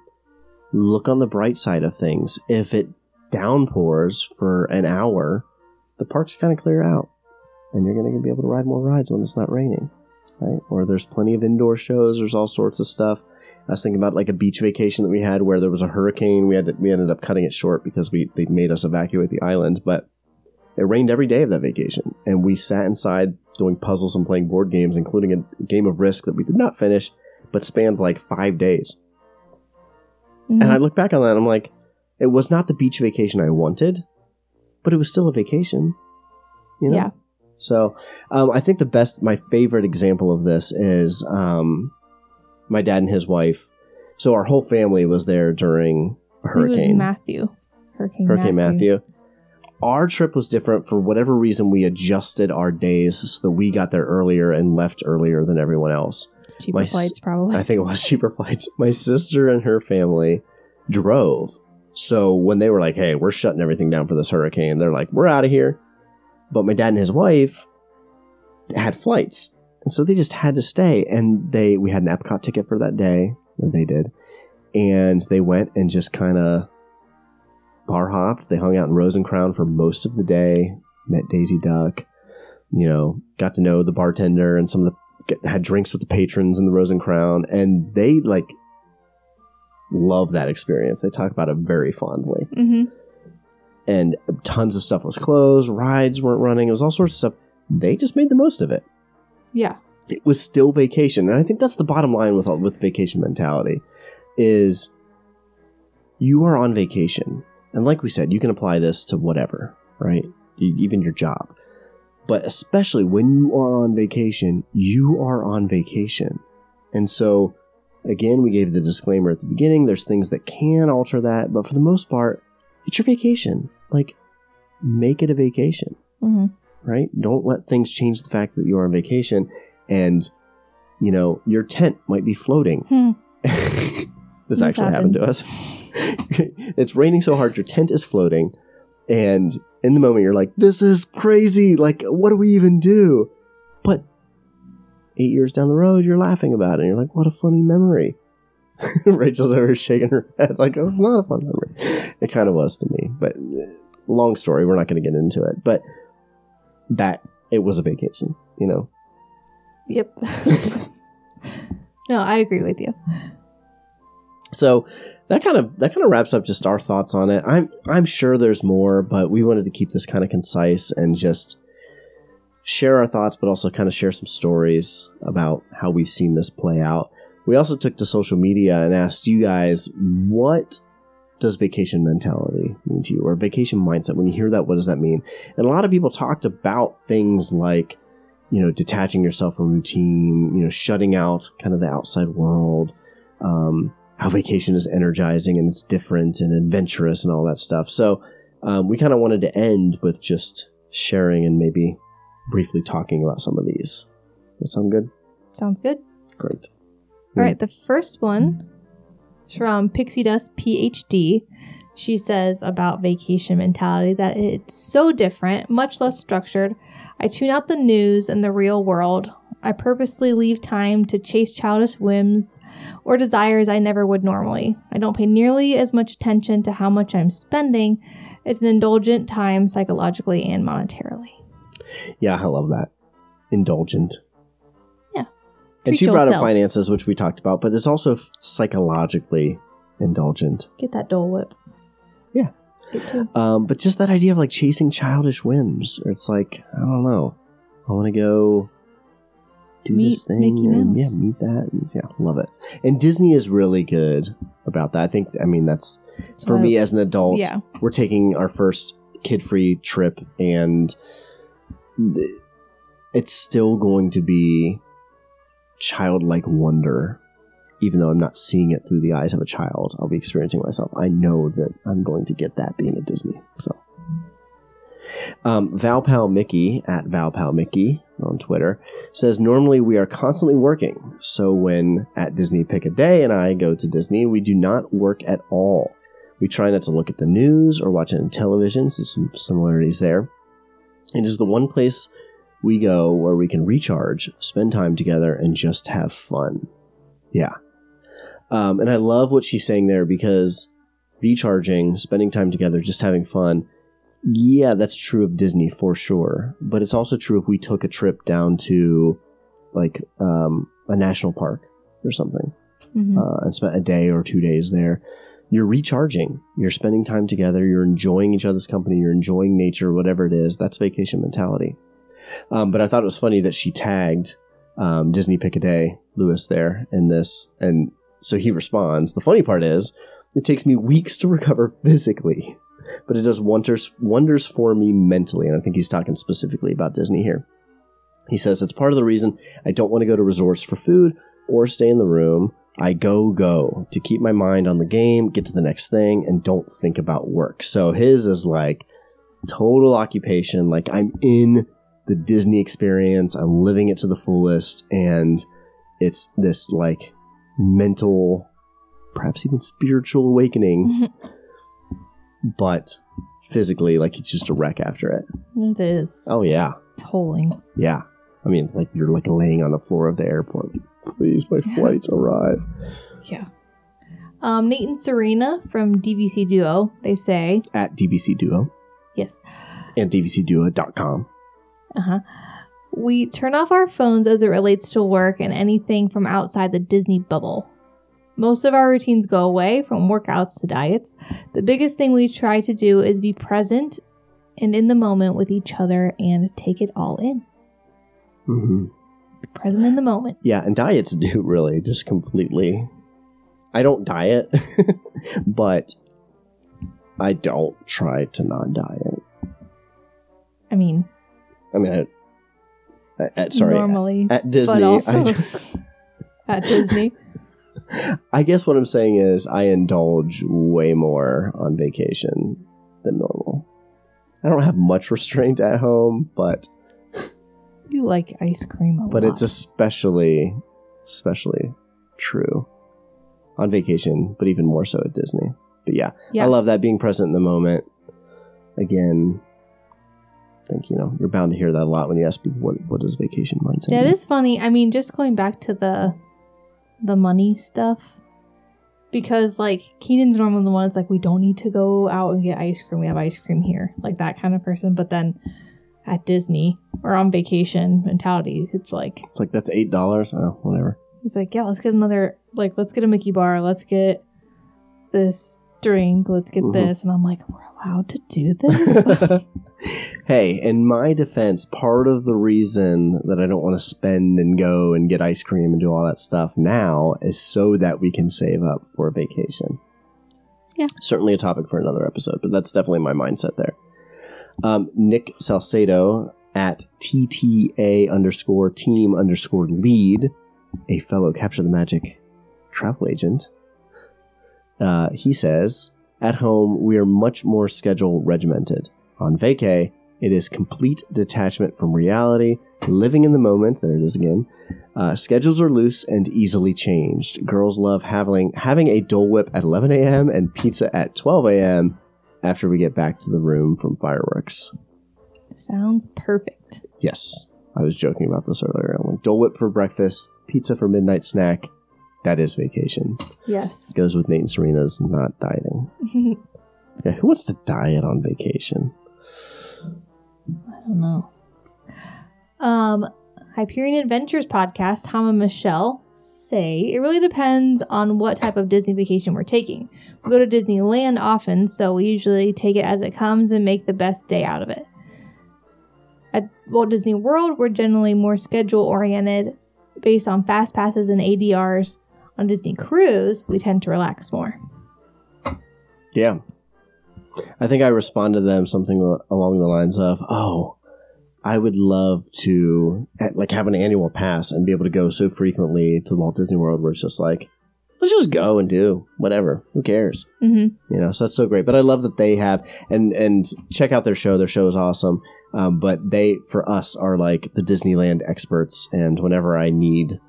look on the bright side of things. If it downpours for an hour, the park's kind of clear out. And you're going to be able to ride more rides when it's not raining, right? Or there's plenty of indoor shows. There's all sorts of stuff. I was thinking about like a beach vacation that we had where there was a hurricane. We had to, we ended up cutting it short because we they made us evacuate the island, but it rained every day of that vacation, and we sat inside doing puzzles and playing board games, including a game of Risk that we did not finish, but spanned like five days. Mhm. And I look back on that, and I'm like, it was not the beach vacation I wanted, but it was still a vacation. You know? Yeah. So um, I think the best, my favorite example of this is um, my dad and his wife. So our whole family was there during a It was hurricane. Matthew. Hurricane, Hurricane Matthew. Matthew. Our trip was different for whatever reason. We adjusted our days so that we got there earlier and left earlier than everyone else. It's cheaper My flights, probably. I think it was cheaper flights. My sister and her family drove. So when they were like, hey, we're shutting everything down for this hurricane, they're like, we're out of here. But my dad and his wife had flights. And so they just had to stay. And they we had an Epcot ticket for that day. They did. And they went and just kind of bar hopped. They hung out in Rose and Crown for most of the day, met Daisy Duck, you know, got to know the bartender and some of the had drinks with the patrons in the Rose and Crown, and they like love that experience. They talk about it very fondly. hmm And tons of stuff was closed, rides weren't running, it was all sorts of stuff. They just made the most of it. Yeah. It was still vacation, and I think that's the bottom line with with vacation mentality is you are on vacation, and like we said, you can apply this to whatever, right? Even your job. But especially when you are on vacation, you are on vacation. And so, again, we gave the disclaimer at the beginning there's things that can alter that, but for the most part, it's your vacation. Like, make it a vacation, hmm right? Don't let things change the fact that you are on vacation and, you know, your tent might be floating. Hmm. this This actually happened. happened. to us. it's raining so hard, your tent is floating, and in the moment you're like, "This is crazy! Like, what do we even do?" But eight years down the road, you're laughing about it, and you're like, "What a funny memory." Rachel's over shaking her head like, "It was not a fun memory." It kind of was to me, but uh, long story. We're not going to get into it, but that it was a vacation, you know. Yep. No, I agree with you. So that kind of that kind of wraps up just our thoughts on it. I'm I'm sure there's more, but we wanted to keep this kind of concise and just share our thoughts, but also kind of share some stories about how we've seen this play out. We also took to social media and asked you guys what does vacation mentality mean to you? Or vacation mindset when you hear that what does that mean? And a lot of people talked about things like you know detaching yourself from routine you know shutting out kind of the outside world um, how vacation is energizing and it's different and adventurous and all that stuff. So um, we kind of wanted to end with just sharing and maybe briefly talking about some of these. Does that sound good? Sounds good. great Hmm. All right, the first one is from Pixie Dust PhD. She says about vacation mentality that it's so different, much less structured. I tune out the news and the real world. I purposely leave time to chase childish whims or desires I never would normally. I don't pay nearly as much attention to how much I'm spending. It's an indulgent time psychologically and monetarily. Yeah, I love that. Indulgent. And she brought up finances, which we talked about, but it's also psychologically indulgent. Get that Dole Whip. Yeah. Um, but just that idea of like chasing childish whims, or it's like, I don't know. I want to go do Meet this thing. And, yeah, meet that. And, yeah, love it. And Disney is really good about that. I think, I mean, that's for me as an adult. Yeah. We're taking our first kid free trip, and it's still going to be childlike wonder. Even though I'm not seeing it through the eyes of a child, I'll be experiencing myself. I know that I'm going to get that being at Disney. So, um, Valpal Mickey at Valpal Mickey on Twitter says normally we are constantly working. So when at Disney pick a day and I go to Disney, we do not work at all. We try not to look at the news or watch any television. So some similarities there. It is the one place we go where we can recharge, spend time together, and just have fun. Yeah. Um, and I love what she's saying there because recharging, spending time together, just having fun. Yeah, that's true of Disney for sure. But it's also true if we took a trip down to like um, a national park or something Mhm. uh, and spent a day or two days there. You're recharging. You're spending time together. You're enjoying each other's company. You're enjoying nature, whatever it is. That's vacation mentality. Um, but I thought it was funny that she tagged um, Disney Pick a Day Lewis there in this, and so he responds. The funny part is, it takes me weeks to recover physically, but it does wonders wonders for me mentally. And I think he's talking specifically about Disney here. He says it's part of the reason I don't want to go to resorts for food or stay in the room. I go go to keep my mind on the game, get to the next thing, and don't think about work. So his is like total occupation. Like I'm in the Disney experience. I'm living it to the fullest, and it's this like mental, perhaps even spiritual awakening. but physically, like it's just a wreck after it. It is. Oh yeah, It's Tolling. yeah. I mean, like you're like laying on the floor of the airport. Please, my flight's arrive. Yeah. Um, Nate and Serena from DVC Duo, they say, At DVC Duo yes, and DVCDuo.com. uh huh. We turn off our phones as it relates to work and anything from outside the Disney bubble. Most of our routines go away, from workouts to diets. The biggest thing we try to do is be present and in the moment with each other and take it all in. Mm-hmm. Be present in the moment. Yeah, and diets do really just completely. I don't diet, but I don't try to not diet. I mean, I mean, I- at, sorry, normally, at Disney, but also I, at Disney. I guess what I'm saying is I indulge way more on vacation than normal. I don't have much restraint at home, but You like ice cream a but lot. it's especially especially true on vacation, but even more so at Disney. But yeah, Yeah. I love that being present in the moment. Again, think you know you're bound to hear that a lot when you ask people what what does vacation mindset. Yeah, it mean? is funny. I mean, just going back to the the money stuff. Because like Keenan's normally the one that's like, we don't need to go out and get ice cream. We have ice cream here. Like that kind of person. But then at Disney or on vacation mentality, it's like, It's like that's eight dollars. Oh, whatever. He's like, yeah, let's get another, like, let's get a Mickey bar. Let's get this drink. Let's get Mhm. this. And I'm like, we're allowed to do this? hey, in my defense, part of the reason that I don't want to spend and go and get ice cream and do all that stuff now is so that we can save up for a vacation. Yeah. Certainly a topic for another episode, but that's definitely my mindset there. Um, Nick Salcedo at TTA underscore team underscore lead, a fellow Capture the Magic travel agent. Uh, he says, at home, we are much more schedule regimented. On vacay, it is complete detachment from reality, living in the moment. There it is again. Uh, schedules are loose and easily changed. Girls love having having a Dole Whip at 11 a.m. and pizza at 12 a.m. after we get back to the room from fireworks. Sounds perfect. Yes, I was joking about this earlier. I'm like Dole Whip for breakfast, pizza for midnight snack. That is vacation. Yes. Goes with Nate and Serena's not dieting. Yeah, who wants to diet on vacation? I don't know. Um, Hyperion Adventures podcast, Tom and Michelle say it really depends on what type of Disney vacation we're taking. We go to Disneyland often, so we usually take it as it comes and make the best day out of it. At Walt Disney World, we're generally more schedule oriented based on fast passes and ADRs. On Disney Cruise, we tend to relax more. Yeah. I think I responded to them something along the lines of, "Oh, I would love to like have an annual pass and be able to go so frequently to Walt Disney World where it's just like, let's just go and do whatever. Who cares? Mm-hmm. You know, so that's so great. But I love that they have and and check out their show. Their show is awesome. Um, but they, for us, are like the Disneyland experts. And whenever I need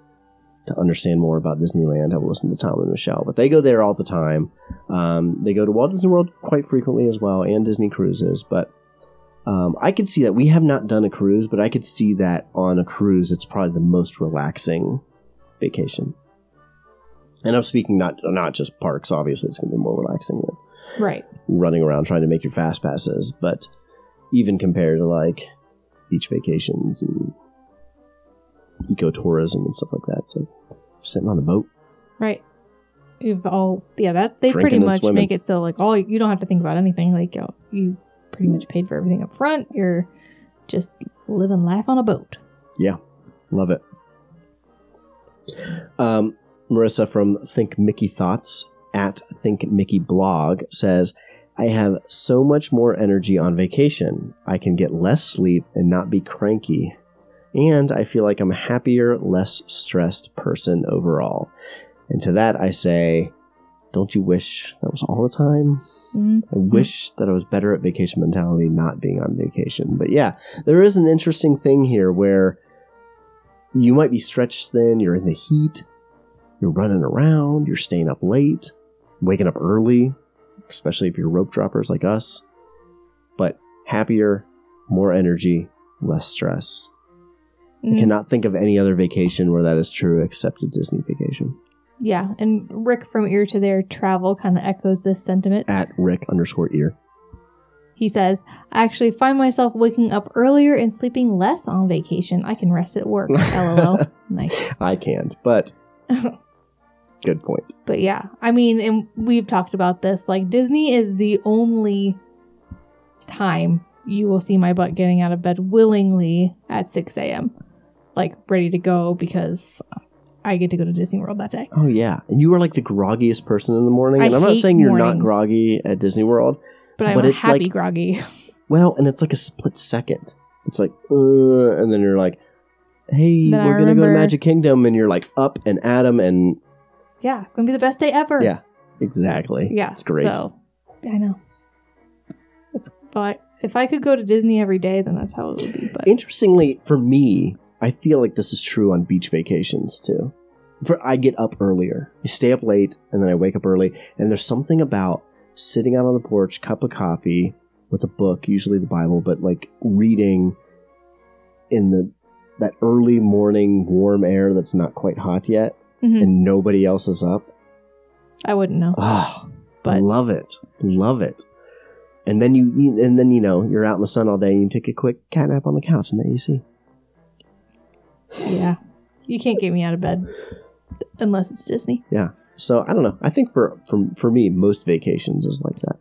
to understand more about Disneyland, I will listen to Tom and Michelle. But they go there all the time. Um, they go to Walt Disney World quite frequently as well, and Disney cruises. But um, I could see that we have not done a cruise, but I could see that on a cruise, it's probably the most relaxing vacation. And I'm speaking not not just parks. Obviously, it's going to be more relaxing than Right. running around trying to make your fast passes, but even compared to like beach vacations and ecotourism and stuff like that, it's like sitting on a boat. Right. You've all yeah that they Drinking pretty and much swimming. make it so like all you don't have to think about anything like you, you pretty much paid for everything up front. You're just living life on a boat. Yeah, love it. Um, Marissa from Think Mickey Thoughts at Think Mickey Blog says, I have so much more energy on vacation. I can get less sleep and not be cranky. And I feel like I'm a happier, less stressed person overall. And to that I say, don't you wish that was all the time? Mm. I wish that I was better at vacation mentality not being on vacation. But yeah, there is an interesting thing here where you might be stretched thin, you're in the heat, you're running around, you're staying up late, waking up early, especially if you're rope droppers like us. But happier, more energy, less stress. I Mm. cannot think of any other vacation where that is true except a Disney vacation. Yeah, and Rick from Ear to There Travel kind of echoes this sentiment. At Rick underscore ear. He says, I actually find myself waking up earlier and sleeping less on vacation. I can rest at work. LOL. nice. I can't, but good point. But yeah, I mean, and we've talked about this. Like, Disney is the only time you will see my butt getting out of bed willingly at 6 a.m. Like, ready to go because I get to go to Disney World that day. Oh yeah, and you are like the groggiest person in the morning. I And I'm not hate saying you're not mornings. groggy at Disney World. But I'm But it's happy like- groggy. Well, and it's like a split second. It's like, uh, and then you're like, "Hey, Then I we're gonna go to remember- Magic Kingdom," and you're like up and at 'em and yeah, it's going to be the best day ever. yeah, exactly. Yeah, it's great. So, I know. It's but if I could go to Disney every day, then that's how it would be. But Interestingly, for me, I feel like this is true on beach vacations too. For I get up earlier, I stay up late, and then I wake up early. And there's something about sitting out on the porch, cup of coffee, with a book, usually the Bible, but like reading in the that early morning warm air that's not quite hot yet, Mhm. and nobody else is up. I wouldn't know. Oh, But- love it, love it. And then you, you, and then you know, you're out in the sun all day, and you take a quick cat nap on the couch in the AC. Yeah, you can't get me out of bed. unless it's Disney. Yeah. So I don't know. I think for for for me, most vacations is like that.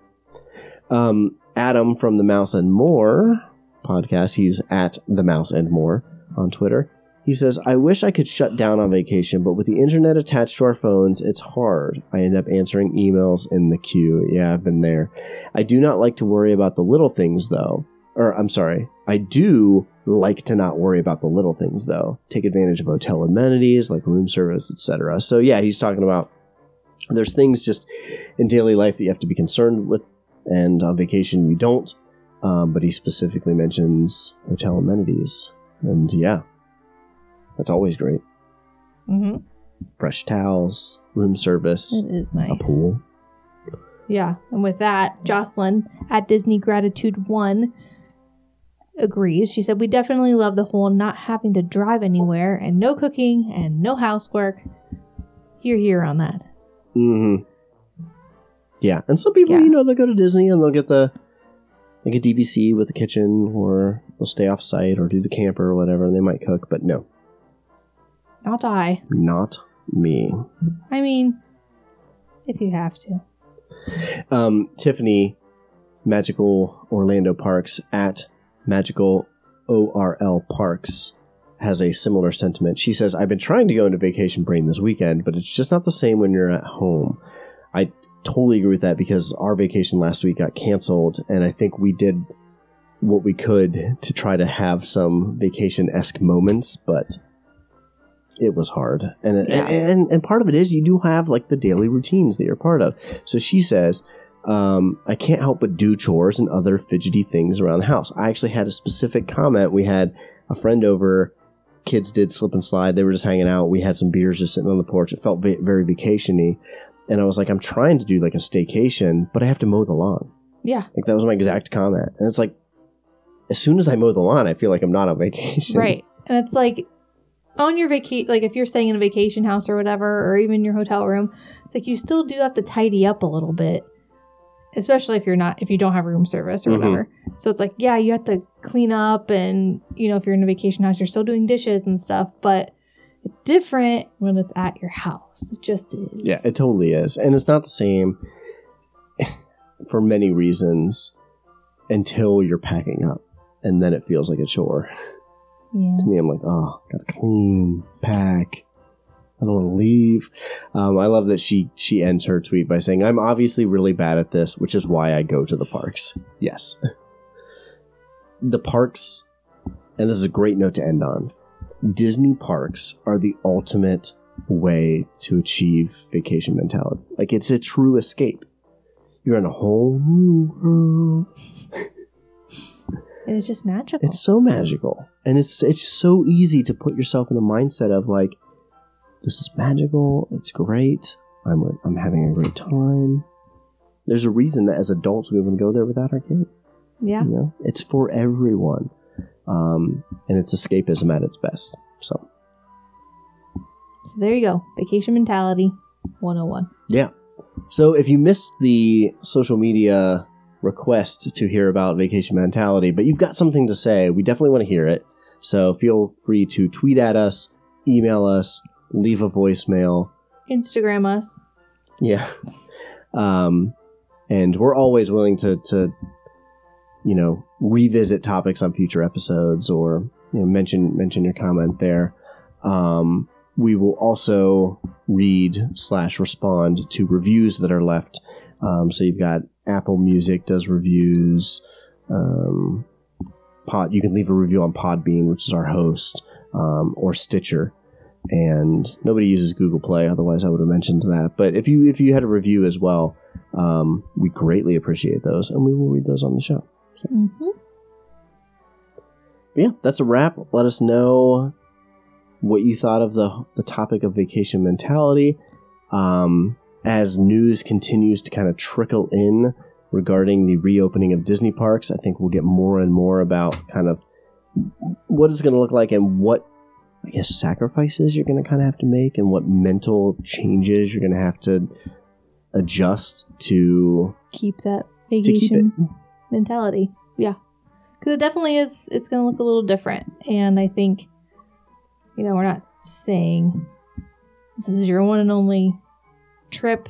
Um, Adam from the Mouse and More podcast. He's at the Mouse and More on Twitter. He says, "I wish I could shut down on vacation, but with the internet attached to our phones, it's hard. I end up answering emails in the queue. Yeah, I've been there. I do not like to worry about the little things, though. Or I'm sorry, I do like to not worry about the little things, though. Take advantage of hotel amenities like room service, etc. So yeah, he's talking about." there's things just in daily life that you have to be concerned with, and on vacation you don't. Um, but he specifically mentions hotel amenities, and yeah, that's always great. Mm-hmm. Fresh towels, room service, It is nice. a pool. Yeah, and with that, Jocelyn at Disney Gratitude One agrees. She said, "We definitely love the whole not having to drive anywhere and no cooking and no housework." Hear, hear on that. Mm hmm Yeah, and some people, Yeah. you know, they'll go to Disney and they'll get the like a DVC with the kitchen, or they'll stay off site or do the camper or whatever, and they might cook. But no, Not I. not me. I mean, if you have to. um, Tiffany, Magical Orlando Parks at Magical ORL Parks has a similar sentiment. She says, I've been trying to go into vacation brain this weekend, but it's just not the same when you're at home. I totally agree with that because our vacation last week got canceled, and I think we did what we could to try to have some vacation esque moments, but it was hard. And, Yeah. and and part of it is you do have like the daily routines that you're part of. So she says, um, I can't help but do chores and other fidgety things around the house. I actually had a specific comment. We had a friend over. Kids did slip and slide. They were just hanging out. We had some beers just sitting on the porch. It felt va- very vacationy. And I was like, I'm trying to do like a staycation, but I have to mow the lawn. Yeah, Like that was my exact comment. And it's like, as soon as I mow the lawn, I feel like I'm not on vacation. right. And it's like on your vacation, like if you're staying in a vacation house or whatever, or even your hotel room, it's like you still do have to tidy up a little bit, especially if you're not if you don't have room service or Mhm. whatever. So it's like yeah, you have to clean up, and you know if you're in a vacation house, you're still doing dishes and stuff, but it's different when it's at your house. It just is. Yeah, it totally is. And it's not the same for many reasons until you're packing up. And then it feels like a chore. yeah. To me, I'm like, oh, gotta clean, pack. I don't want to leave. Um, I love that she she ends her tweet by saying, "I'm obviously really bad at this, which is why I go to the parks." Yes, the parks, and this is a great note to end on. Disney parks are the ultimate way to achieve vacation mentality. Like it's a true escape. You're in a whole new world. It is just magical. It's so magical, and it's it's so easy to put yourself in a mindset of like, this is magical. It's great. I'm I'm having a great time. There's a reason that as adults we wouldn't go there without our kid. yeah. You know, it's for everyone, um, and it's escapism at its best. So So there you go. Vacation mentality 101. yeah. So if you missed the social media request to hear about vacation mentality, but you've got something to say, we definitely want to hear it. So feel free to tweet at us, email us, leave a voicemail. Instagram us. Yeah. Um, and we're always willing to, to, you know, revisit topics on future episodes or, you know, mention, mention your comment there. Um, we will also read slash respond to reviews that are left. Um, so you've got Apple Music does reviews. Um, Pod, you can leave a review on Podbean, which is our host, um, or Stitcher and nobody uses Google Play. Otherwise, I would have mentioned that. But if you if you had a review as well, um, we greatly appreciate those, and we will read those on the show. Mm-hmm. Yeah, that's a wrap. Let us know what you thought of the the topic of vacation mentality. Um, as news continues to kind of trickle in regarding the reopening of Disney parks, I think we'll get more and more about kind of what it's going to look like and what I guess sacrifices you're going to kind of have to make and what mental changes you're going to have to adjust to Keep that to keep vacation mentality. Yeah. Because it definitely is, it's going to look a little different. And I think, you know, we're not saying this is your one and only trip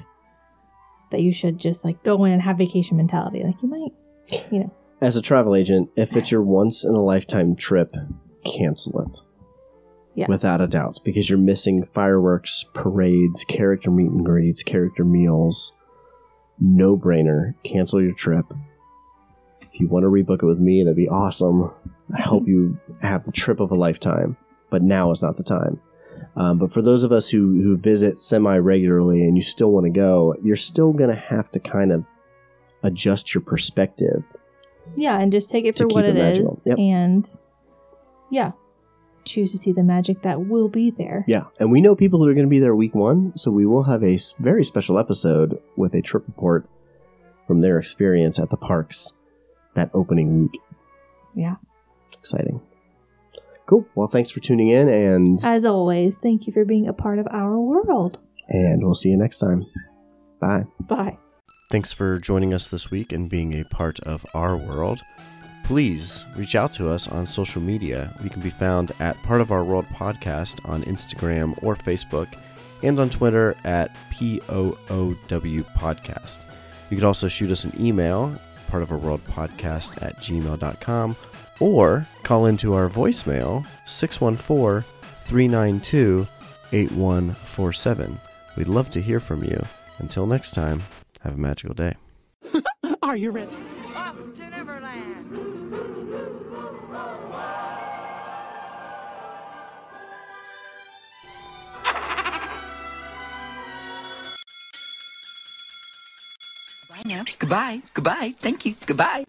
that you should just like go in and have vacation mentality. Like you might, you know, As a travel agent, if it's your once in a lifetime trip, cancel it. Yeah. Without a doubt, because you're missing fireworks, parades, character meet and greets, character meals. No brainer. Cancel your trip. If you want to rebook it with me, that'd be awesome. I hope you have the trip of a lifetime, but now is not the time. Um, but for those of us who, who visit semi regularly and you still want to go, you're still going to have to kind of adjust your perspective yeah, and just take it for what it it is, Yep. and yeah, choose to see the magic that will be there. Yeah, and we know people that are going to be there week one, so we will have a very special episode with a trip report from their experience at the parks that opening week. Yeah. Exciting. Cool. Well, thanks for tuning in, and As always, thank you for being a part of our world. and we'll see you next time. Bye. Bye. Thanks for joining us this week and being a part of our world. Please reach out to us on social media. We can be found at Part of Our World Podcast on Instagram or Facebook, and on Twitter at POOW Podcast. You could also shoot us an email, part of our world podcast at gmail.com, or call into our voicemail 614 392 8147. We'd love to hear from you. Until next time, have a magical day. Are you ready? To Neverland. Now. Goodbye. Goodbye. Thank you. Goodbye.